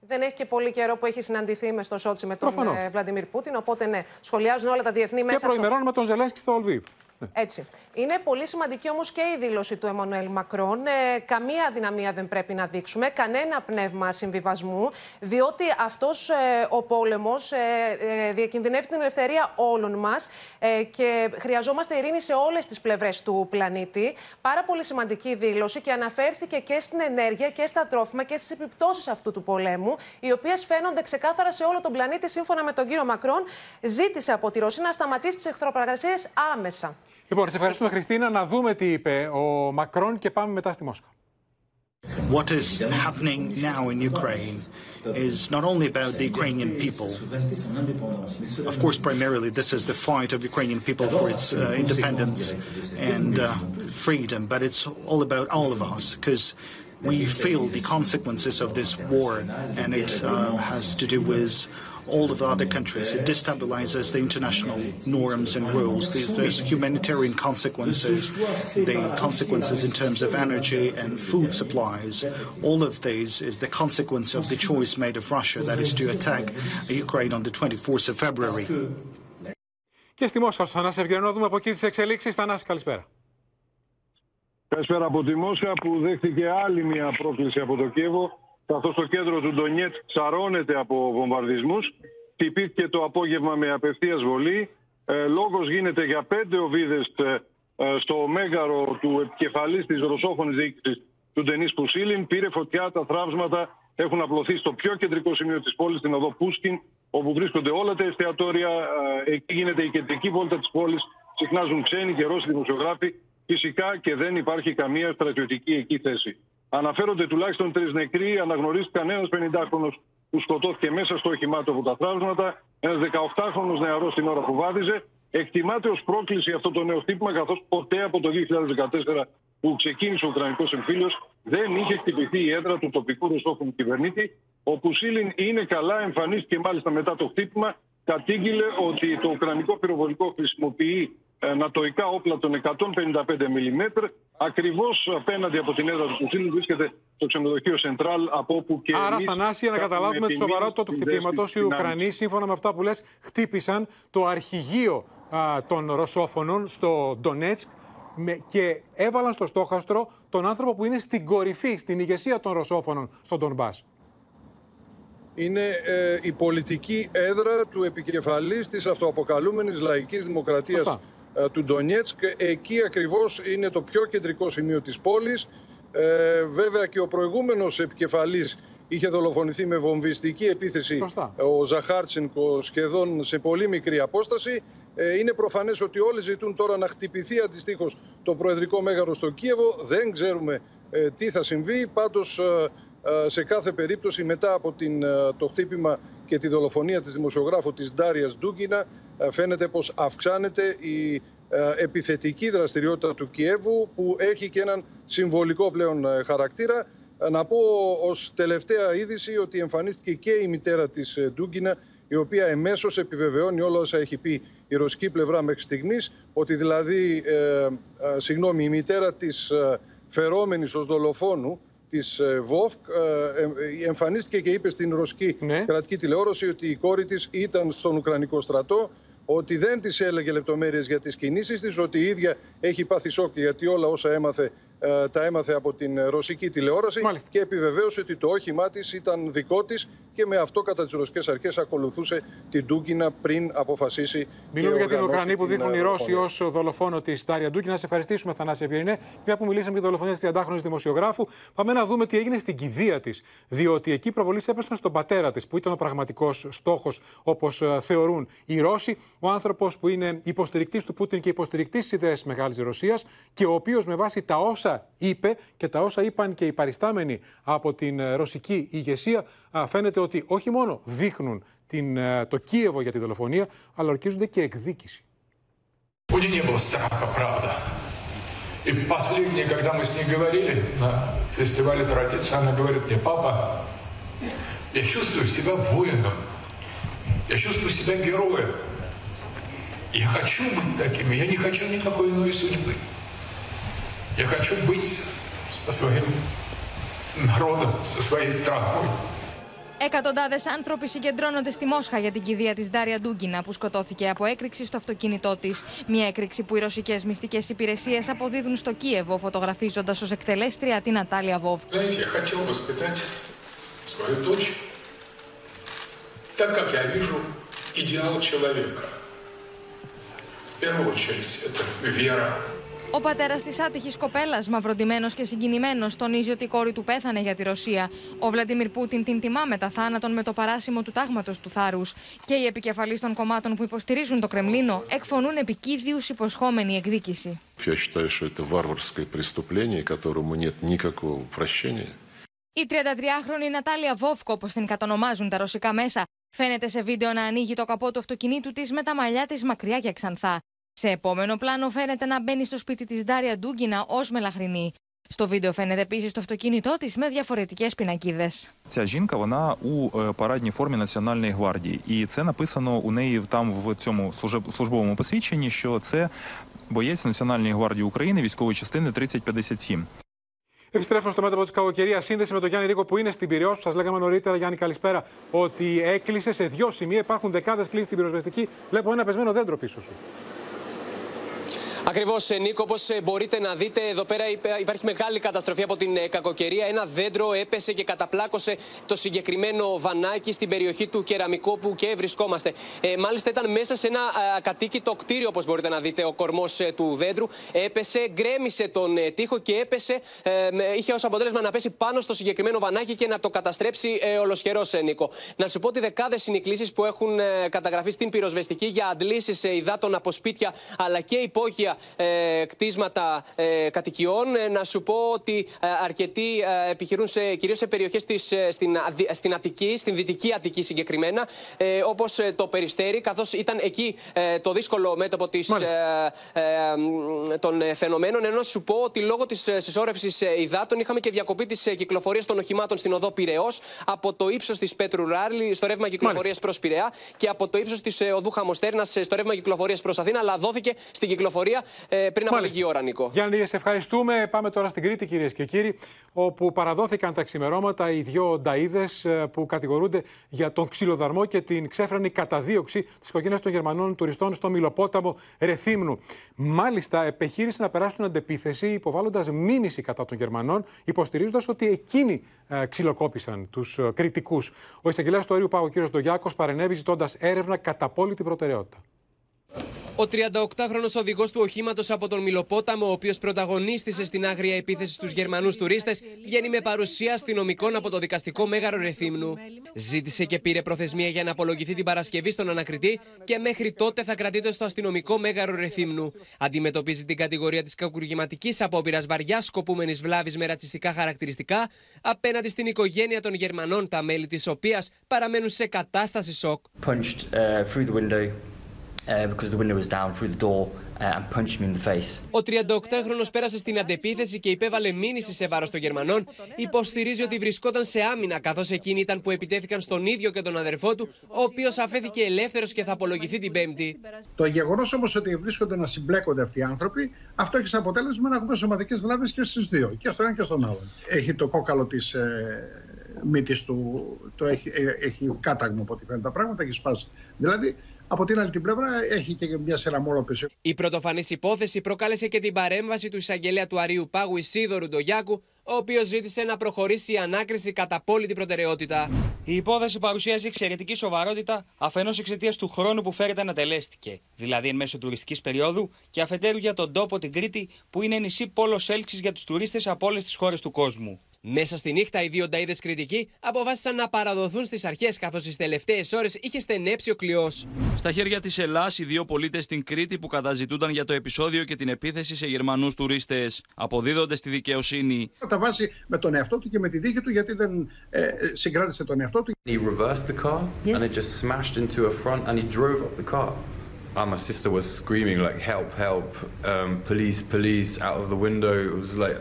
Δεν έχει και πολύ καιρό που έχει συναντηθεί μες στο Σότσι με τον ε, Βλαντιμίρ Πούτιν. Οπότε ναι, σχολιάζουν όλα τα διεθνή μέσα. Και προημερών με τον Ζελένσκι στο Ολβίβ. Έτσι. Είναι πολύ σημαντική όμως και η δήλωση του Εμμανουέλ Μακρόν. Ε, καμία αδυναμία δεν πρέπει να δείξουμε, κανένα πνεύμα συμβιβασμού, διότι αυτός ε, ο πόλεμος ε, ε, διακινδυνεύει την ελευθερία όλων μας ε, και χρειαζόμαστε ειρήνη σε όλες τις πλευρές του πλανήτη. Πάρα πολύ σημαντική δήλωση και αναφέρθηκε και στην ενέργεια και στα τρόφιμα και στις επιπτώσεις αυτού του πολέμου, οι οποίες φαίνονται ξεκάθαρα σε όλο τον πλανήτη. Σύμφωνα με τον κύριο Μακρόν, ζήτησε από τη Ρωσία να σταματήσει τις εχθροπραγασίες άμεσα. Λοιπόν, σε ευχαριστούμε Χριστίνα. Να δούμε τι είπε ο Μακρόν και πάμε μετά στη Μόσχα. What is happening now in Ukraine is not only about the Ukrainian people. Of course, primarily, this is the fight of Ukrainian people for its uh, independence and uh, freedom, but it's all about all of us because we feel the consequences of this war, and it uh, has to do with all of the other countries. It destabilizes the international norms and rules. There's humanitarian consequences, the consequences in terms of energy and food supplies. All of these is the consequence of the choice made of Russia, that is to attack Ukraine on the 24th of February. Και στη Μόσχα, στο Θανάση Ευγενό, δούμε από εκεί τις εξελίξεις. Θανάση, καλησπέρα. Καλησπέρα από τη Μόσχα που δέχτηκε άλλη μια πρόκληση από το Κίεβο καθώς το κέντρο του Ντονιέτ ψαρώνεται από βομβαρδισμούς. Τυπήθηκε το απόγευμα με απευθείας βολή. Ε, Λόγος γίνεται για πέντε οβίδες ε, ε, στο μέγαρο του επικεφαλής της ρωσόφωνης διοίκησης του Ντενή Πουσίλιν. Πήρε φωτιά, τα θράψματα έχουν απλωθεί στο πιο κεντρικό σημείο της πόλης, την οδό Πούσκιν, όπου βρίσκονται όλα τα εστιατόρια. Ε, εκεί γίνεται η κεντρική βόλτα της πόλης. Συχνάζουν ξένοι και Ρώσοι δημοσιογράφοι. Φυσικά και δεν υπάρχει καμία στρατιωτική εκεί θέση. Αναφέρονται τουλάχιστον τρεις νεκροί. Αναγνωρίστηκαν ένα 50χρονο που σκοτώθηκε μέσα στο όχημά του από τα θράψματα, ένας 18χρονο νεαρός την ώρα που βάδιζε. Εκτιμάται ως πρόκληση αυτό το νέο χτύπημα, καθώς ποτέ από το 2014 που ξεκίνησε ο Ουκρανικός εμφύλιος δεν είχε χτυπηθεί η έδρα του τοπικού ρωσόφωνου κυβερνήτη. Ο Πουσίλιν είναι καλά, εμφανίστηκε μάλιστα μετά το χτύπημα. Κατήγγειλε ότι το Ουκρανικό πυροβολικό χρησιμοποιεί ε, νατοϊκά όπλα των 155 mm. Ακριβώς απέναντι από την έδρα του Πουσίλιν βρίσκεται το ξενοδοχείο Σεντράλ, από όπου και. Άρα, Θανάση, για να καταλάβουμε τη σοβαρότητα του χτυπήματος, οι Ουκρανοί, σύμφωνα με αυτά που λες, χτύπησαν το αρχηγείο α, των Ρωσόφωνων στο Ντονέτσκ και έβαλαν στο στόχαστρο τον άνθρωπο που είναι στην κορυφή, στην ηγεσία των Ρωσόφωνων στον Ντονμπάς. Είναι ε, η πολιτική έδρα του επικεφαλής της αυτοαποκαλούμενης λαϊκής δημοκρατίας ε, του Ντονιέτσκ. Εκεί ακριβώς είναι το πιο κεντρικό σημείο της πόλης. Ε, βέβαια και ο προηγούμενος επικεφαλής είχε δολοφονηθεί με βομβιστική επίθεση ο Ζαχάρτσινκο σχεδόν σε πολύ μικρή απόσταση. Ε, είναι προφανές ότι όλοι ζητούν τώρα να χτυπηθεί αντιστοίχως το Προεδρικό Μέγαρο στο Κίεβο. Δεν ξέρουμε ε, τι θα συμβεί. Πάντως σε κάθε περίπτωση μετά από την, το χτύπημα και τη δολοφονία της δημοσιογράφου της Ντάριας Ντούγκινα φαίνεται πως αυξάνεται η επιθετική δραστηριότητα του Κιέβου που έχει και έναν συμβολικό πλέον χαρακτήρα. Να πω ως τελευταία είδηση ότι εμφανίστηκε και η μητέρα της ε, Ντούγκινα η οποία εμέσως επιβεβαιώνει όλα όσα έχει πει η ρωσική πλευρά μέχρι στιγμής ότι δηλαδή, ε, συγγνώμη, η μητέρα της ε, φερόμενης ως δολοφόνου της ε, ΒΟΦΚ ε, εμφανίστηκε και είπε στην ρωσική ναι. κρατική τηλεόραση ότι η κόρη της ήταν στον Ουκρανικό στρατό ότι δεν της έλεγε λεπτομέρειες για τις κινήσεις της, ότι η ίδια έχει πάθει σοκ γιατί όλα όσα έμαθε ε, τα έμαθε από την ρωσική τηλεόραση και επιβεβαίωσε ότι το όχημά της ήταν δικό της και με αυτό κατά τις ρωσικές αρχές ακολουθούσε την Ντούκινα πριν αποφασίσει. Μιλούμε για την Ουκρανή που την, δείχνουν οι ε, Ρώσοι δολοφονία. ως δολοφόνο της Τάρια Ντούκινα. Να σε ευχαριστήσουμε, Θανάση Ευγενέ. Μια που μιλήσαμε για τη δολοφονία της 30χρονη δημοσιογράφου, πάμε να δούμε τι έγινε στην κηδεία της. Διότι εκεί προβολής έπεσαν στον πατέρα της, που ήταν ο πραγματικός στόχος, όπως θεωρούν οι Ρώσοι. Ο άνθρωπος που είναι υποστηρικτής του Πούτιν και υποστηρικτής της ιδέας Μεγάλης Ρωσίας και ο οποίος με βάση τα όσα είπε και τα όσα είπαν και οι παριστάμενοι από την ε, ρωσική ηγεσία, α, φαίνεται ότι όχι μόνο δείχνουν την, ε, το Κίεβο για τη δολοφονία, αλλά ορκίζονται και εκδίκηση. У нее не было страха, правда. И последнее, когда мы с ней говорили на фестивале традиции, она говорит мне, папа, я чувствую себя воином, я чувствую себя героем. Я хочу быть таким, я не хочу никакой иной судьбы. Я хочу быть со своим народом, со своей страной. Εκατοντάδε άνθρωποι συγκεντρώνονται στη Μόσχα για την κηδεία τη Ντάρια Ντούγκινα, που σκοτώθηκε από έκρηξη στο αυτοκίνητό τη. Μια έκρηξη που οι ρωσικέ μυστικέ υπηρεσίε αποδίδουν στο Κίεβο, φωτογραφίζοντα ω εκτελέστρια την Νατάλια Βόβ. Знаете, я хотел воспитать свою дочь так, как я вижу идеал человека. В первую очередь, это вера, ο πατέρας της άτυχης κοπέλας, μαυροντημένο και συγκινημένος, τονίζει ότι η κόρη του πέθανε για τη Ρωσία. Ο Βλαντιμίρ Πούτιν την τιμά με τα θάνατον με το παράσημο του τάγματος του θάρρους. Και οι επικεφαλεί των κομμάτων που υποστηρίζουν το Κρεμλίνο εκφωνούν επικίδιου υποσχόμενη εκδίκηση. Η 33χρονη Νατάλια Βόφκο, όπως την κατονομάζουν τα ρωσικά μέσα, φαίνεται σε βίντεο να ανοίγει το καπό του αυτοκινήτου της με τα μαλλιά της μακριά και ξανθά. Σε επόμενο πλάνο φαίνεται να μπαίνει στο σπίτι τη Ντάρια Ντούγκινα ω μελαχρινή. Στο βίντεο φαίνεται επίση το αυτοκίνητό τη με διαφορετικέ πινακίδε. Ця жінка вона у е, парадній формі Національної гвардії, і це написано у неї там в цьому служеб- службовому посвідченні, що це боєць Національної гвардії України військової частини 3057. Επιστρέφουμε στο μέτωπο τη κακοκαιρία. Σύνδεση με τον Γιάννη Ρίκο που είναι στην Πυραιό. Σα λέγαμε νωρίτερα, Γιάννη, καλησπέρα, ότι έκλεισε σε δύο σημεία. Υπάρχουν δεκάδε κλήσει στην πυροσβεστική. Βλέπω ένα πεσμένο δέντρο πίσω σου. Ακριβώς, Νίκο, όπως μπορείτε να δείτε, εδώ πέρα υπέ- υπάρχει μεγάλη καταστροφή από την ε, κακοκαιρία. Ένα δέντρο έπεσε και καταπλάκωσε το συγκεκριμένο βανάκι στην περιοχή του Κεραμικού όπου και βρισκόμαστε. Ε, μάλιστα, ήταν μέσα σε ένα α, κατοίκητο κτίριο, όπως μπορείτε να δείτε, ο κορμός του δέντρου. Έπεσε, γκρέμισε τον ε, τοίχο και έπεσε. ε, με- είχε ως αποτέλεσμα να πέσει πάνω στο συγκεκριμένο βανάκι και να το καταστρέψει ε, ολοσχερός, Νίκο. Να σου πω ότι δεκάδες είναι οι κλήσεις που έχουν ε, καταγραφεί στην πυροσβεστική για αντλήσεις ε, υδάτων από σπίτια αλλά και υπόγεια ε, κτίσματα ε, κατοικιών. Ε, να σου πω ότι ε, αρκετοί ε, επιχειρούν σε, κυρίως σε περιοχές της, ε, στην, Αδη- στην Αττική, στην Δυτική Αττική συγκεκριμένα, ε, όπως ε, το Περιστέρι, καθώς ήταν εκεί ε, το δύσκολο μέτωπο της, ε, ε, μ, των ε, φαινομένων. Ενώ να σου πω ότι λόγω της ε, συσσόρευσης ε, υδάτων είχαμε και διακοπή της ε, κυκλοφορίας των οχημάτων στην οδό Πυραιός από το ύψος της Πέτρου Ράρλη στο ρεύμα κυκλοφορίας προς Πειραιά και από το ύψος της ε, οδού Χαμοστέρνας ε, στο ρεύμα κυκλοφορίας προς Αθήνα, αλλά δόθηκε στην κυκλοφορία ε, πριν από λίγη ώρα, Νικό. Γιάννη, σε ευχαριστούμε. Πάμε τώρα στην Κρήτη, κυρίες και κύριοι, όπου παραδόθηκαν τα ξημερώματα οι δύο νταίδε που κατηγορούνται για τον ξυλοδαρμό και την ξέφρανη καταδίωξη της οικογένειας των Γερμανών τουριστών στο Μιλοπόταμο Ρεθύμνου. Μάλιστα, επιχείρησαν να περάσουν αντεπίθεση υποβάλλοντας μήνυση κατά των Γερμανών, υποστηρίζοντας ότι εκείνοι ε, ξυλοκόπησαν τους κριτικούς. Ο εισαγγελέας του αερίου Πάγου, κ. Ντογιάκος, παρενέβη ζητώντας έρευνα κατά απόλυτη προτεραιότητα. Ο 38χρονο οδηγός του οχήματος από τον Μιλοπόταμο, ο οποίος πρωταγωνίστησε στην άγρια επίθεση στους Γερμανούς τουρίστες, βγαίνει με παρουσία αστυνομικών από το δικαστικό μέγαρο Ρεθύμνου. Ζήτησε και πήρε προθεσμία για να απολογηθεί την Παρασκευή στον ανακριτή και μέχρι τότε θα κρατείται στο αστυνομικό μέγαρο Ρεθύμνου. Αντιμετωπίζει την κατηγορία της κακουργηματικής απόπειρας βαριάς σκοπούμενης βλάβης με ρατσιστικά χαρακτηριστικά απέναντι στην οικογένεια των Γερμανών, τα μέλη της οποίας παραμένουν σε κατάσταση σοκ. punched uh, through the window Ο 38χρονο πέρασε στην αντεπίθεση και υπέβαλε μήνυση σε βάρος των Γερμανών. Υποστηρίζει ότι βρισκόταν σε άμυνα, καθώς εκείνοι ήταν που επιτέθηκαν στον ίδιο και τον αδερφό του, ο οποίος αφέθηκε ελεύθερος και θα απολογηθεί την Πέμπτη. Το γεγονός όμως ότι βρίσκονται να συμπλέκονται αυτοί οι άνθρωποι, αυτό έχει σαν αποτέλεσμα να έχουμε σωματικές βλάβες και στις δύο, και στον ένα και στον άλλον. Έχει το κόκαλο της ε, μύτης του, το έχει, ε, έχει κάταγμα από ό,τι φαίνεται τα πράγματα, έχει σπάσει. Δηλαδή, Από την άλλη την πλευρά έχει και μια σειρά πίσω. Η πρωτοφανής υπόθεση προκάλεσε και την παρέμβαση του εισαγγελέα του Αρίου Πάγου Ισίδωρου Ντογιάκου, ο οποίος ζήτησε να προχωρήσει η ανάκριση κατά απόλυτη προτεραιότητα. Η υπόθεση παρουσιάζει εξαιρετική σοβαρότητα αφενός εξαιτίας του χρόνου που φέρεται να τελέστηκε, δηλαδή εν μέσω τουριστικής περίοδου, και αφετέρου για τον τόπο την Κρήτη, που είναι νησί πόλος έλξης για τους τουρίστες από όλες τις χώρες του κόσμου. Μέσα στη νύχτα, οι δύο νταίδε κριτικοί αποφάσισαν να παραδοθούν στις αρχές, καθώς τι τελευταίες ώρες είχε στενέψει ο κλειός. Στα χέρια της Ελλάς, οι δύο πολίτες στην Κρήτη που καταζητούνταν για το επεισόδιο και την επίθεση σε Γερμανούς τουρίστες αποδίδονται στη δικαιοσύνη. Τα βάζει με τον εαυτό του και με τη δίκη του, γιατί δεν ε, συγκράτησε τον εαυτό του. He reversed the car yes. and it just smashed into a front and he drove up the car. And my sister was screaming like help, help, um, police, police out of the window. It was like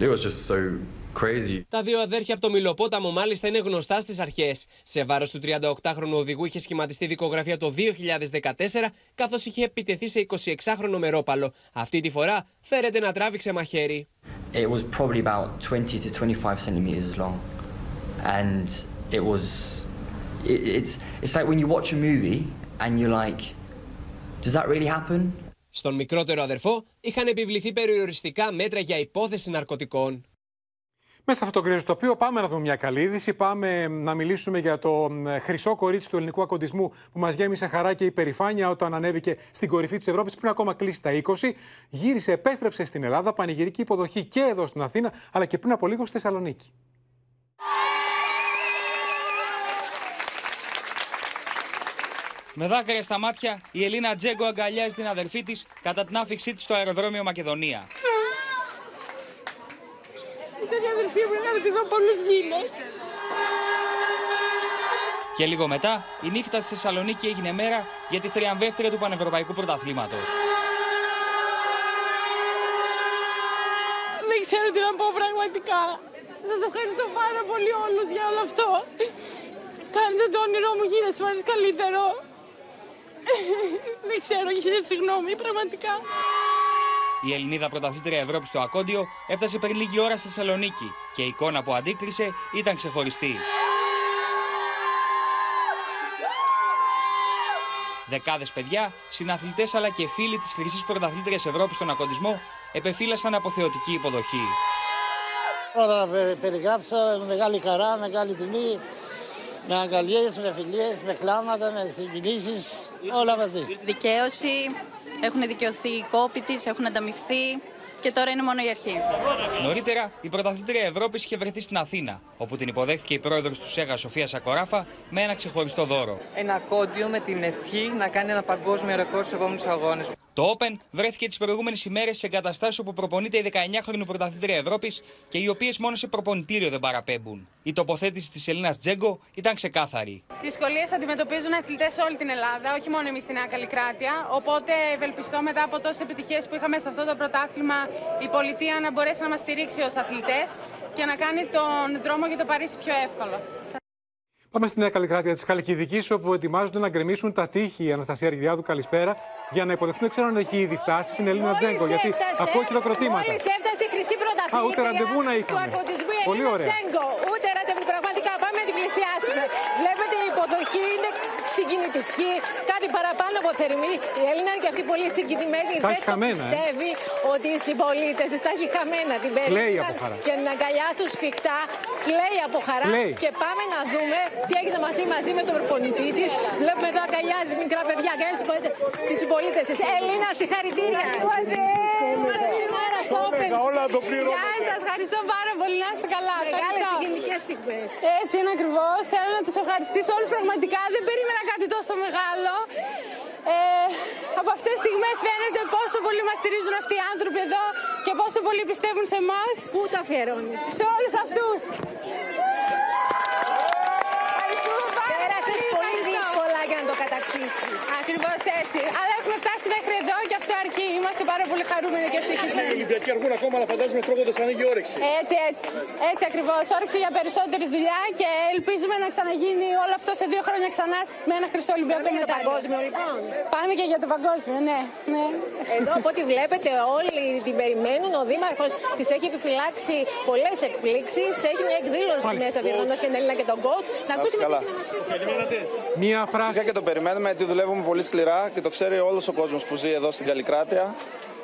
It was just so crazy. Τα δύο αδέρφια από το Μιλοπόταμο μάλιστα είναι γνωστά στις αρχές. Σε βάρος του 38χρονου οδηγού είχε σχηματιστεί δικογραφία το 2014, καθώς είχε επιτεθεί σε 26χρονο μερόπαλο. Αυτή τη φορά φέρεται να τράβηξε μαχαίρι. It was probably about 20 to 25 centimeters long. And it was it, it's it's like when you watch a movie and you're like does that really happen? Στον μικρότερο αδερφό είχαν επιβληθεί περιοριστικά μέτρα για υπόθεση ναρκωτικών. Μέσα σε αυτό το κρύο τοπίο πάμε να δούμε μια καλή είδηση. Πάμε να μιλήσουμε για το χρυσό κορίτσι του ελληνικού ακοντισμού που μας γέμισε χαρά και υπερηφάνεια όταν ανέβηκε στην κορυφή της Ευρώπης πριν ακόμα κλείσει τα 20. Γύρισε, επέστρεψε στην Ελλάδα, πανηγυρική υποδοχή και εδώ στην Αθήνα, αλλά και πριν από λίγο στη Θεσσαλονίκη. Με δάκρυα στα μάτια, η Ελίνα Τζέγκο αγκαλιάζει την αδερφή της κατά την άφηξή της στο αεροδρόμιο Μακεδονία. Ήταν η αδερφή μου, να τη δω πολλούς μήνες. Και λίγο μετά, η νύχτα στη Θεσσαλονίκη έγινε μέρα για τη θριαμβεύτρια του Πανευρωπαϊκού Πρωταθλήματος. Δεν ξέρω τι να πω πραγματικά. Σας ευχαριστώ πάρα πολύ όλους για όλο αυτό. Κάνετε το όνειρό μου χίλιε φορές καλύτερο. Δεν ξέρω, χίλια συγγνώμη, πραγματικά. Η Ελληνίδα πρωταθλήτρια Ευρώπης στο Ακόντιο έφτασε πριν λίγη ώρα στη Θεσσαλονίκη και η εικόνα που αντίκρισε ήταν ξεχωριστή. Δεκάδες παιδιά, συναθλητές αλλά και φίλοι της χρυσής πρωταθλήτριας Ευρώπης στον Ακοντισμό επεφύλασαν από θεωτική υποδοχή. Όλα περιγράψα με μεγάλη χαρά, μεγάλη τιμή με αγκαλιές, με φιλίες, με κλάματα, με συγκινήσεις, όλα μαζί. Δικαίωση, έχουν δικαιωθεί οι κόποι της, έχουν ανταμυφθεί και τώρα είναι μόνο η αρχή. Νωρίτερα, η πρωταθλήτρια Ευρώπης είχε βρεθεί στην Αθήνα, όπου την υποδέχθηκε η πρόεδρος του ΣΕΓΑ Σοφία Σακοράφα με ένα ξεχωριστό δώρο. Ένα κόντιο με την ευχή να κάνει ένα παγκόσμιο ρεκόρ στους επόμενους αγώνες. Το Open βρέθηκε τις προηγούμενες ημέρες σε εγκαταστάσεις όπου προπονείται η 19χρονη πρωταθλήτρια Ευρώπης και οι οποίες μόνο σε προπονητήριο δεν παραπέμπουν. Η τοποθέτηση της Ελίνα Τζέγκο ήταν ξεκάθαρη. Δυσκολίες αντιμετωπίζουν αθλητές σε όλη την Ελλάδα, όχι μόνο εμείς στην Νέα Καλλικράτεια. Οπότε ευελπιστώ μετά από τόσες επιτυχίες που είχαμε σε αυτό το πρωτάθλημα η πολιτεία να μπορέσει να μας στηρίξει ως αθλητές και να κάνει τον δρόμο για το Παρίσι πιο εύκολο. Πάμε στη Νέα Καλλικράτεια της Χαλκιδικής, όπου ετοιμάζονται να γκρεμίσουν τα τείχη. Η Αναστασία Αργυριάδου, καλησπέρα. Για να υποδεχτούν, δεν ξέρω αν έχει ήδη φτάσει στην Ελίνα Τζέγκο, γιατί ακούω χειροκροτήματα. Μόλις έφτασε η χρυσή πρωταθλήτρια. Α, ούτε ραντεβού να είχαμε. Του ακοτισμού Πολύ ωραία. Τζέγκο. Ούτε ραντεβού. Πραγματικά πάμε να την πλησιάσουμε. Βλέπετε η υποδοχή είναι συγκινητική. Κάτι παραπάνω από θερμή. Η Έλληνα είναι και αυτή πολύ συγκινημένη. Τα έχει Δεν το χαμένα, ε. πιστεύει ότι οι συμπολίτες της τα έχει χαμένα την Κλαίει περίπτωση. από χαρά. Και την αγκαλιάσουν σφιχτά. Κλαίει από χαρά. Κλαίει. Και πάμε να δούμε τι έχει να μας πει μαζί με τον προπονητή της. Βλέπουμε εδώ αγκαλιάζει μικρά παιδιά και τις συμπολίτες της. Έλληνα, συγχαρητήρια. Όλα το πληρώνω. Γεια σας, ευχαριστώ πάρα πολύ. Να είστε καλά. Μεγάλες Ευχαριστώ. συγκινητικές στιγμές. Έτσι είναι ακριβώς. Θέλω να τους ευχαριστήσω όλους πραγματικά. Δεν περίμενα κάτι τόσο μεγάλο. Ε, από αυτές τις στιγμές φαίνεται πόσο πολύ μας στηρίζουν αυτοί οι άνθρωποι εδώ και πόσο πολύ πιστεύουν σε εμά. Πού το αφιερώνεις, Σε όλους αυτούς. Πέρασες πολύ δύσκολα για να το κατακτήσεις. Ακριβώς έτσι. Αλλά έχουμε φτάσει μέχρι εδώ και αυτό αρκεί. Είμαστε πάρα πολύ χαρούμενοι και ευτυχισμένοι. Οι Ολυμπιακοί αργούν ακόμα, αλλά φαντάζομαι τρώγοντας ανοίγει όρεξη. Έτσι, έτσι. Έτσι ακριβώς. Όρεξη για περισσότερη δουλειά και ελπίζουμε να ξαναγίνει όλο αυτό σε δύο χρόνια ξανά με ένα χρυσό Ολυμπιακό για το παγκόσμιο, λοιπόν. Πάμε και για το παγκόσμιο, ναι. ναι. Εδώ από ό,τι βλέπετε όλοι την περιμένουν. Ο Δήμαρχος τη έχει επιφυλάξει πολλές εκπλήξεις. Έχει μια εκδήλωση Πάλι. μέσα διερνώντα και την Έλληνα και τον coach. Να ακούσουμε τι να μας πει. Μία φράση. Φυσικά και το περιμένουμε γιατί δουλεύουμε πολύ σκληρά και το ξέρει όλος ο κόσμος που ζει εδώ στην Καλλικράτεια.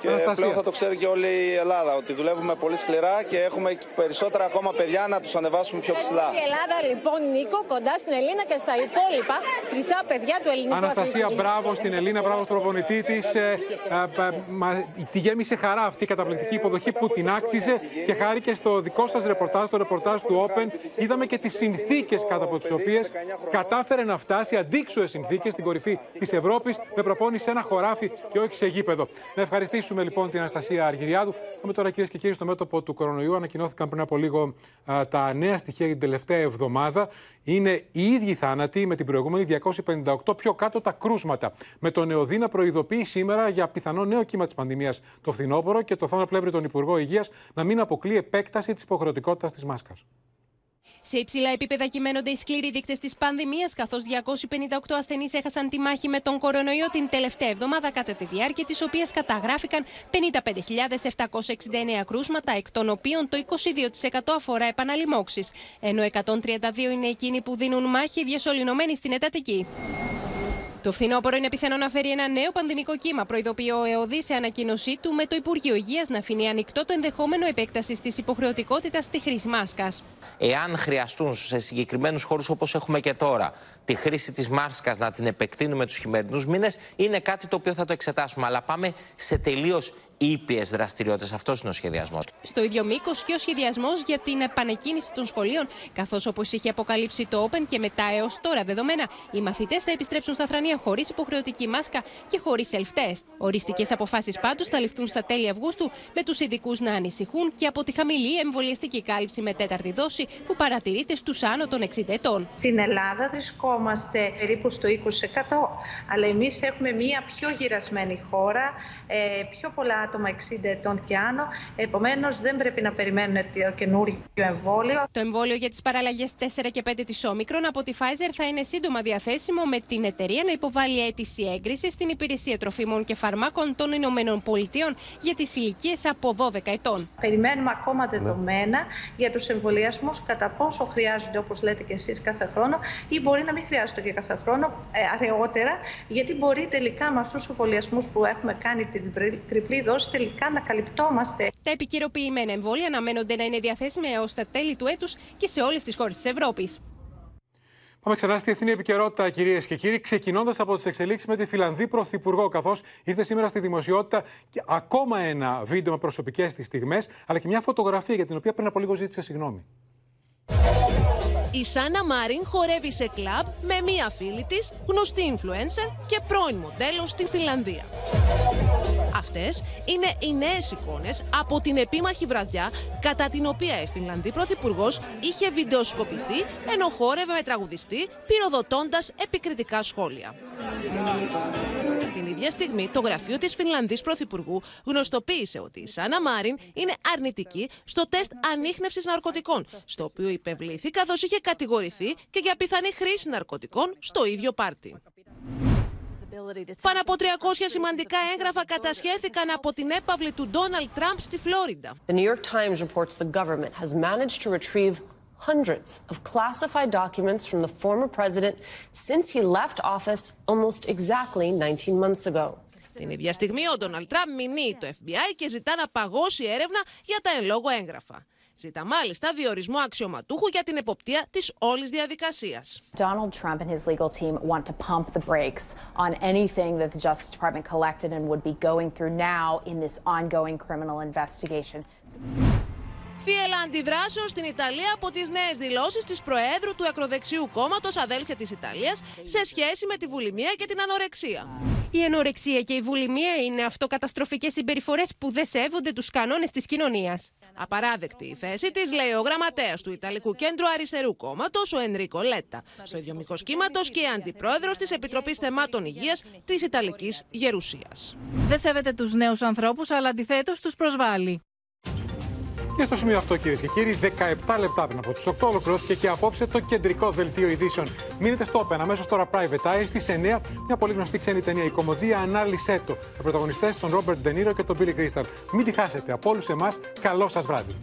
Και Αναστασία. πλέον θα το ξέρει και όλη η Ελλάδα ότι δουλεύουμε πολύ σκληρά και έχουμε περισσότερα ακόμα παιδιά να τους ανεβάσουμε πιο ψηλά. Η Ελλάδα λοιπόν, Νίκο, κοντά στην Ελλήνα και στα υπόλοιπα χρυσά παιδιά του ελληνικού Αναστασία, μπράβο στην Ελλήνα, μπράβο στον προπονητή της. Ε, ε, τη γέμισε χαρά αυτή η καταπληκτική υποδοχή που την άξιζε και χάρη και στο δικό σας ρεπορτάζ, το ρεπορτάζ του Open, είδαμε και τις συνθήκες κάτω από τις οποίες κατάφερε να φτάσει αντίξωες συνθήκες στην κορυφή της Ευρώπης με προπόνηση ένα χωράφι και όχι σε γήπεδο. Να ευχαριστήσουμε ευχαριστούμε λοιπόν την Αναστασία Αργυριάδου. Πάμε τώρα κυρίες και κύριοι στο μέτωπο του κορονοϊού. Ανακοινώθηκαν πριν από λίγο α, τα νέα στοιχεία για την τελευταία εβδομάδα. Είναι οι ίδιοι θάνατοι με την προηγούμενη 258 πιο κάτω τα κρούσματα. Με τον Νεοδή να προειδοποιεί σήμερα για πιθανό νέο κύμα της πανδημίας το φθινόπωρο και το Θόνα Πλεύρη τον Υπουργό Υγείας να μην αποκλεί επέκταση της υποχρεωτικότητας της μάσκας. Σε υψηλά επίπεδα κυμαίνονται οι σκληροί δείκτες της πανδημίας, καθώς 258 ασθενείς έχασαν τη μάχη με τον κορονοϊό την τελευταία εβδομάδα, κατά τη διάρκεια της οποίας καταγράφηκαν 55.769 κρούσματα, εκ των οποίων το 22% αφορά επαναλημώξει, ενώ 132 είναι εκείνοι που δίνουν μάχη διασωληνωμένοι στην εντατική. Το φθινόπωρο είναι πιθανό να φέρει ένα νέο πανδημικό κύμα, προειδοποιεί ο ΕΟΔΗ σε ανακοίνωσή του, με το Υπουργείο Υγείας να αφήνει ανοιχτό το ενδεχόμενο επέκτασης της υποχρεωτικότητας στη χρήση μάσκας. Εάν χρειαστούν σε συγκεκριμένους χώρους όπως έχουμε και τώρα τη χρήση της μάσκα να την επεκτείνουμε τους χειμερινούς μήνες, είναι κάτι το οποίο θα το εξετάσουμε. Αλλά πάμε σε τελείως ήπιες δραστηριότητες. Αυτός είναι ο σχεδιασμός. Στο ίδιο μήκος και ο σχεδιασμός για την επανεκκίνηση των σχολείων, καθώς όπως είχε αποκαλύψει το Open και μετά έως τώρα δεδομένα, οι μαθητές θα επιστρέψουν στα θρανία χωρίς υποχρεωτική μάσκα και χωρίς self-test. Οριστικές αποφάσεις πάντως θα ληφθούν στα τέλη Αυγούστου, με τους ειδικούς να ανησυχούν και από τη χαμηλή εμβολιαστική κάλυψη με τέταρτη δόση που παρατηρείται στους άνω των 60 ετών. Στην Ελλάδα βρισκόμαστε περίπου στο 20%, αλλά εμείς έχουμε μία πιο γυρασμένη χώρα, ε, πιο πολλά άτομα 60 ετών και άνω. Επομένως, δεν πρέπει να περιμένουν το καινούριο εμβόλιο. Το εμβόλιο για τις παραλλαγές 4 και 5 της Όμικρον από τη Pfizer θα είναι σύντομα διαθέσιμο με την εταιρεία να υποβάλει αίτηση έγκριση στην Υπηρεσία Τροφίμων και Φαρμάκων των Ηνωμένων Πολιτείων για τις ηλικίες από 12 ετών. Περιμένουμε ακόμα δεδομένα για τους εμβολιασμούς, κατά πόσο χρειάζονται, όπως λέτε και εσείς, κάθε χρόνο, ή μπορεί να μην χρειάζονται και κάθε χρόνο ε, αργότερα, γιατί μπορεί τελικά με αυτούς τους εμβολιασμούς που έχουμε κάνει την τριπλή δόση τελικά να καλυπτόμαστε. Τα επικαιροποιημένα εμβόλια αναμένονται να είναι διαθέσιμα έως τα τέλη του έτους και σε όλες τις χώρες της Ευρώπης. Πάμε ξανά στη εθνική επικαιρότητα, κυρίες και κύριοι, ξεκινώντας από τις εξελίξεις με τη Φιλανδή Πρωθυπουργό, καθώς ήρθε σήμερα στη δημοσιότητα και ακόμα ένα βίντεο με προσωπικές της στιγμές, αλλά και μια φωτογραφία για την οποία πριν από λίγο ζήτησε συγγνώμη. Η Σάνα Μάριν χορεύει σε κλαμπ με μία φίλη της, γνωστή influencer και πρώην μοντέλο στην Φιλανδία. Αυτές είναι οι νέες εικόνες από την επίμαχη βραδιά κατά την οποία η Φιλανδή Πρωθυπουργός είχε βιντεοσκοπηθεί ενώ χόρευε με τραγουδιστή πυροδοτώντας επικριτικά σχόλια. Την ίδια στιγμή, το γραφείο της Φινλανδής Πρωθυπουργού γνωστοποίησε ότι η Σάνα Μάριν είναι αρνητική στο τεστ ανείχνευσης ναρκωτικών, στο οποίο υπευλήθη καθώς είχε κατηγορηθεί και για πιθανή χρήση ναρκωτικών στο ίδιο πάρτι. Πάνω από 300 σημαντικά έγγραφα κατασχέθηκαν από την έπαυλη του Ντόναλτ Τραμπ στη Φλόριντα. The New York Times reports the government has managed to retrieve hundreds of classified documents from the former president since he left office almost exactly 19 months ago. Την ίδια στιγμή ο Ντόναλτ Τραμπ μηνύει το FBI και ζητά να παγώσει έρευνα για τα εν λόγω έγγραφα. Ζητά μάλιστα διορισμό αξιωματούχου για την εποπτεία της όλης διαδικασίας. Donald Trump and his legal team want to pump the brakes on anything that the Justice Department collected and would be going through now in this ongoing criminal investigation. Φίελα αντιδράσεων στην Ιταλία από τις νέες δηλώσεις της Προέδρου του ακροδεξιού κόμματος Αδέλφια της Ιταλίας σε σχέση με τη βουλημία και την ανορεξία. Η ενορεξία και η βουλημία είναι αυτοκαταστροφικές συμπεριφορές που δεν σέβονται τους κανόνες της κοινωνίας. Απαράδεκτη η θέση της, λέει ο γραμματέας του Ιταλικού Κέντρου Αριστερού Κόμματος, ο Ενρίκο Λέτα, στο ίδιο μήκο κύματο και αντιπρόεδρος της Επιτροπής Θεμάτων Υγείας της Ιταλικής Γερουσίας. Δεν σέβεται τους νέους ανθρώπους, αλλά αντιθέτως τους προσβάλλει. Και στο σημείο αυτό, κυρίες και κύριοι, 17 λεπτά πριν από τις 8 ολοκληρώθηκε και απόψε το κεντρικό δελτίο ειδήσεων. Μείνετε στο Open αμέσως τώρα Private Eye στις 9, μια πολύ γνωστή ξένη ταινία, η κομμωδία Ανάλυσέ το. Με πρωταγωνιστές τον Ρόμπερτ Ντενίρο και τον Billy Κρίσταλ. Μην τη χάσετε. Από όλους εμάς, καλό σας βράδυ.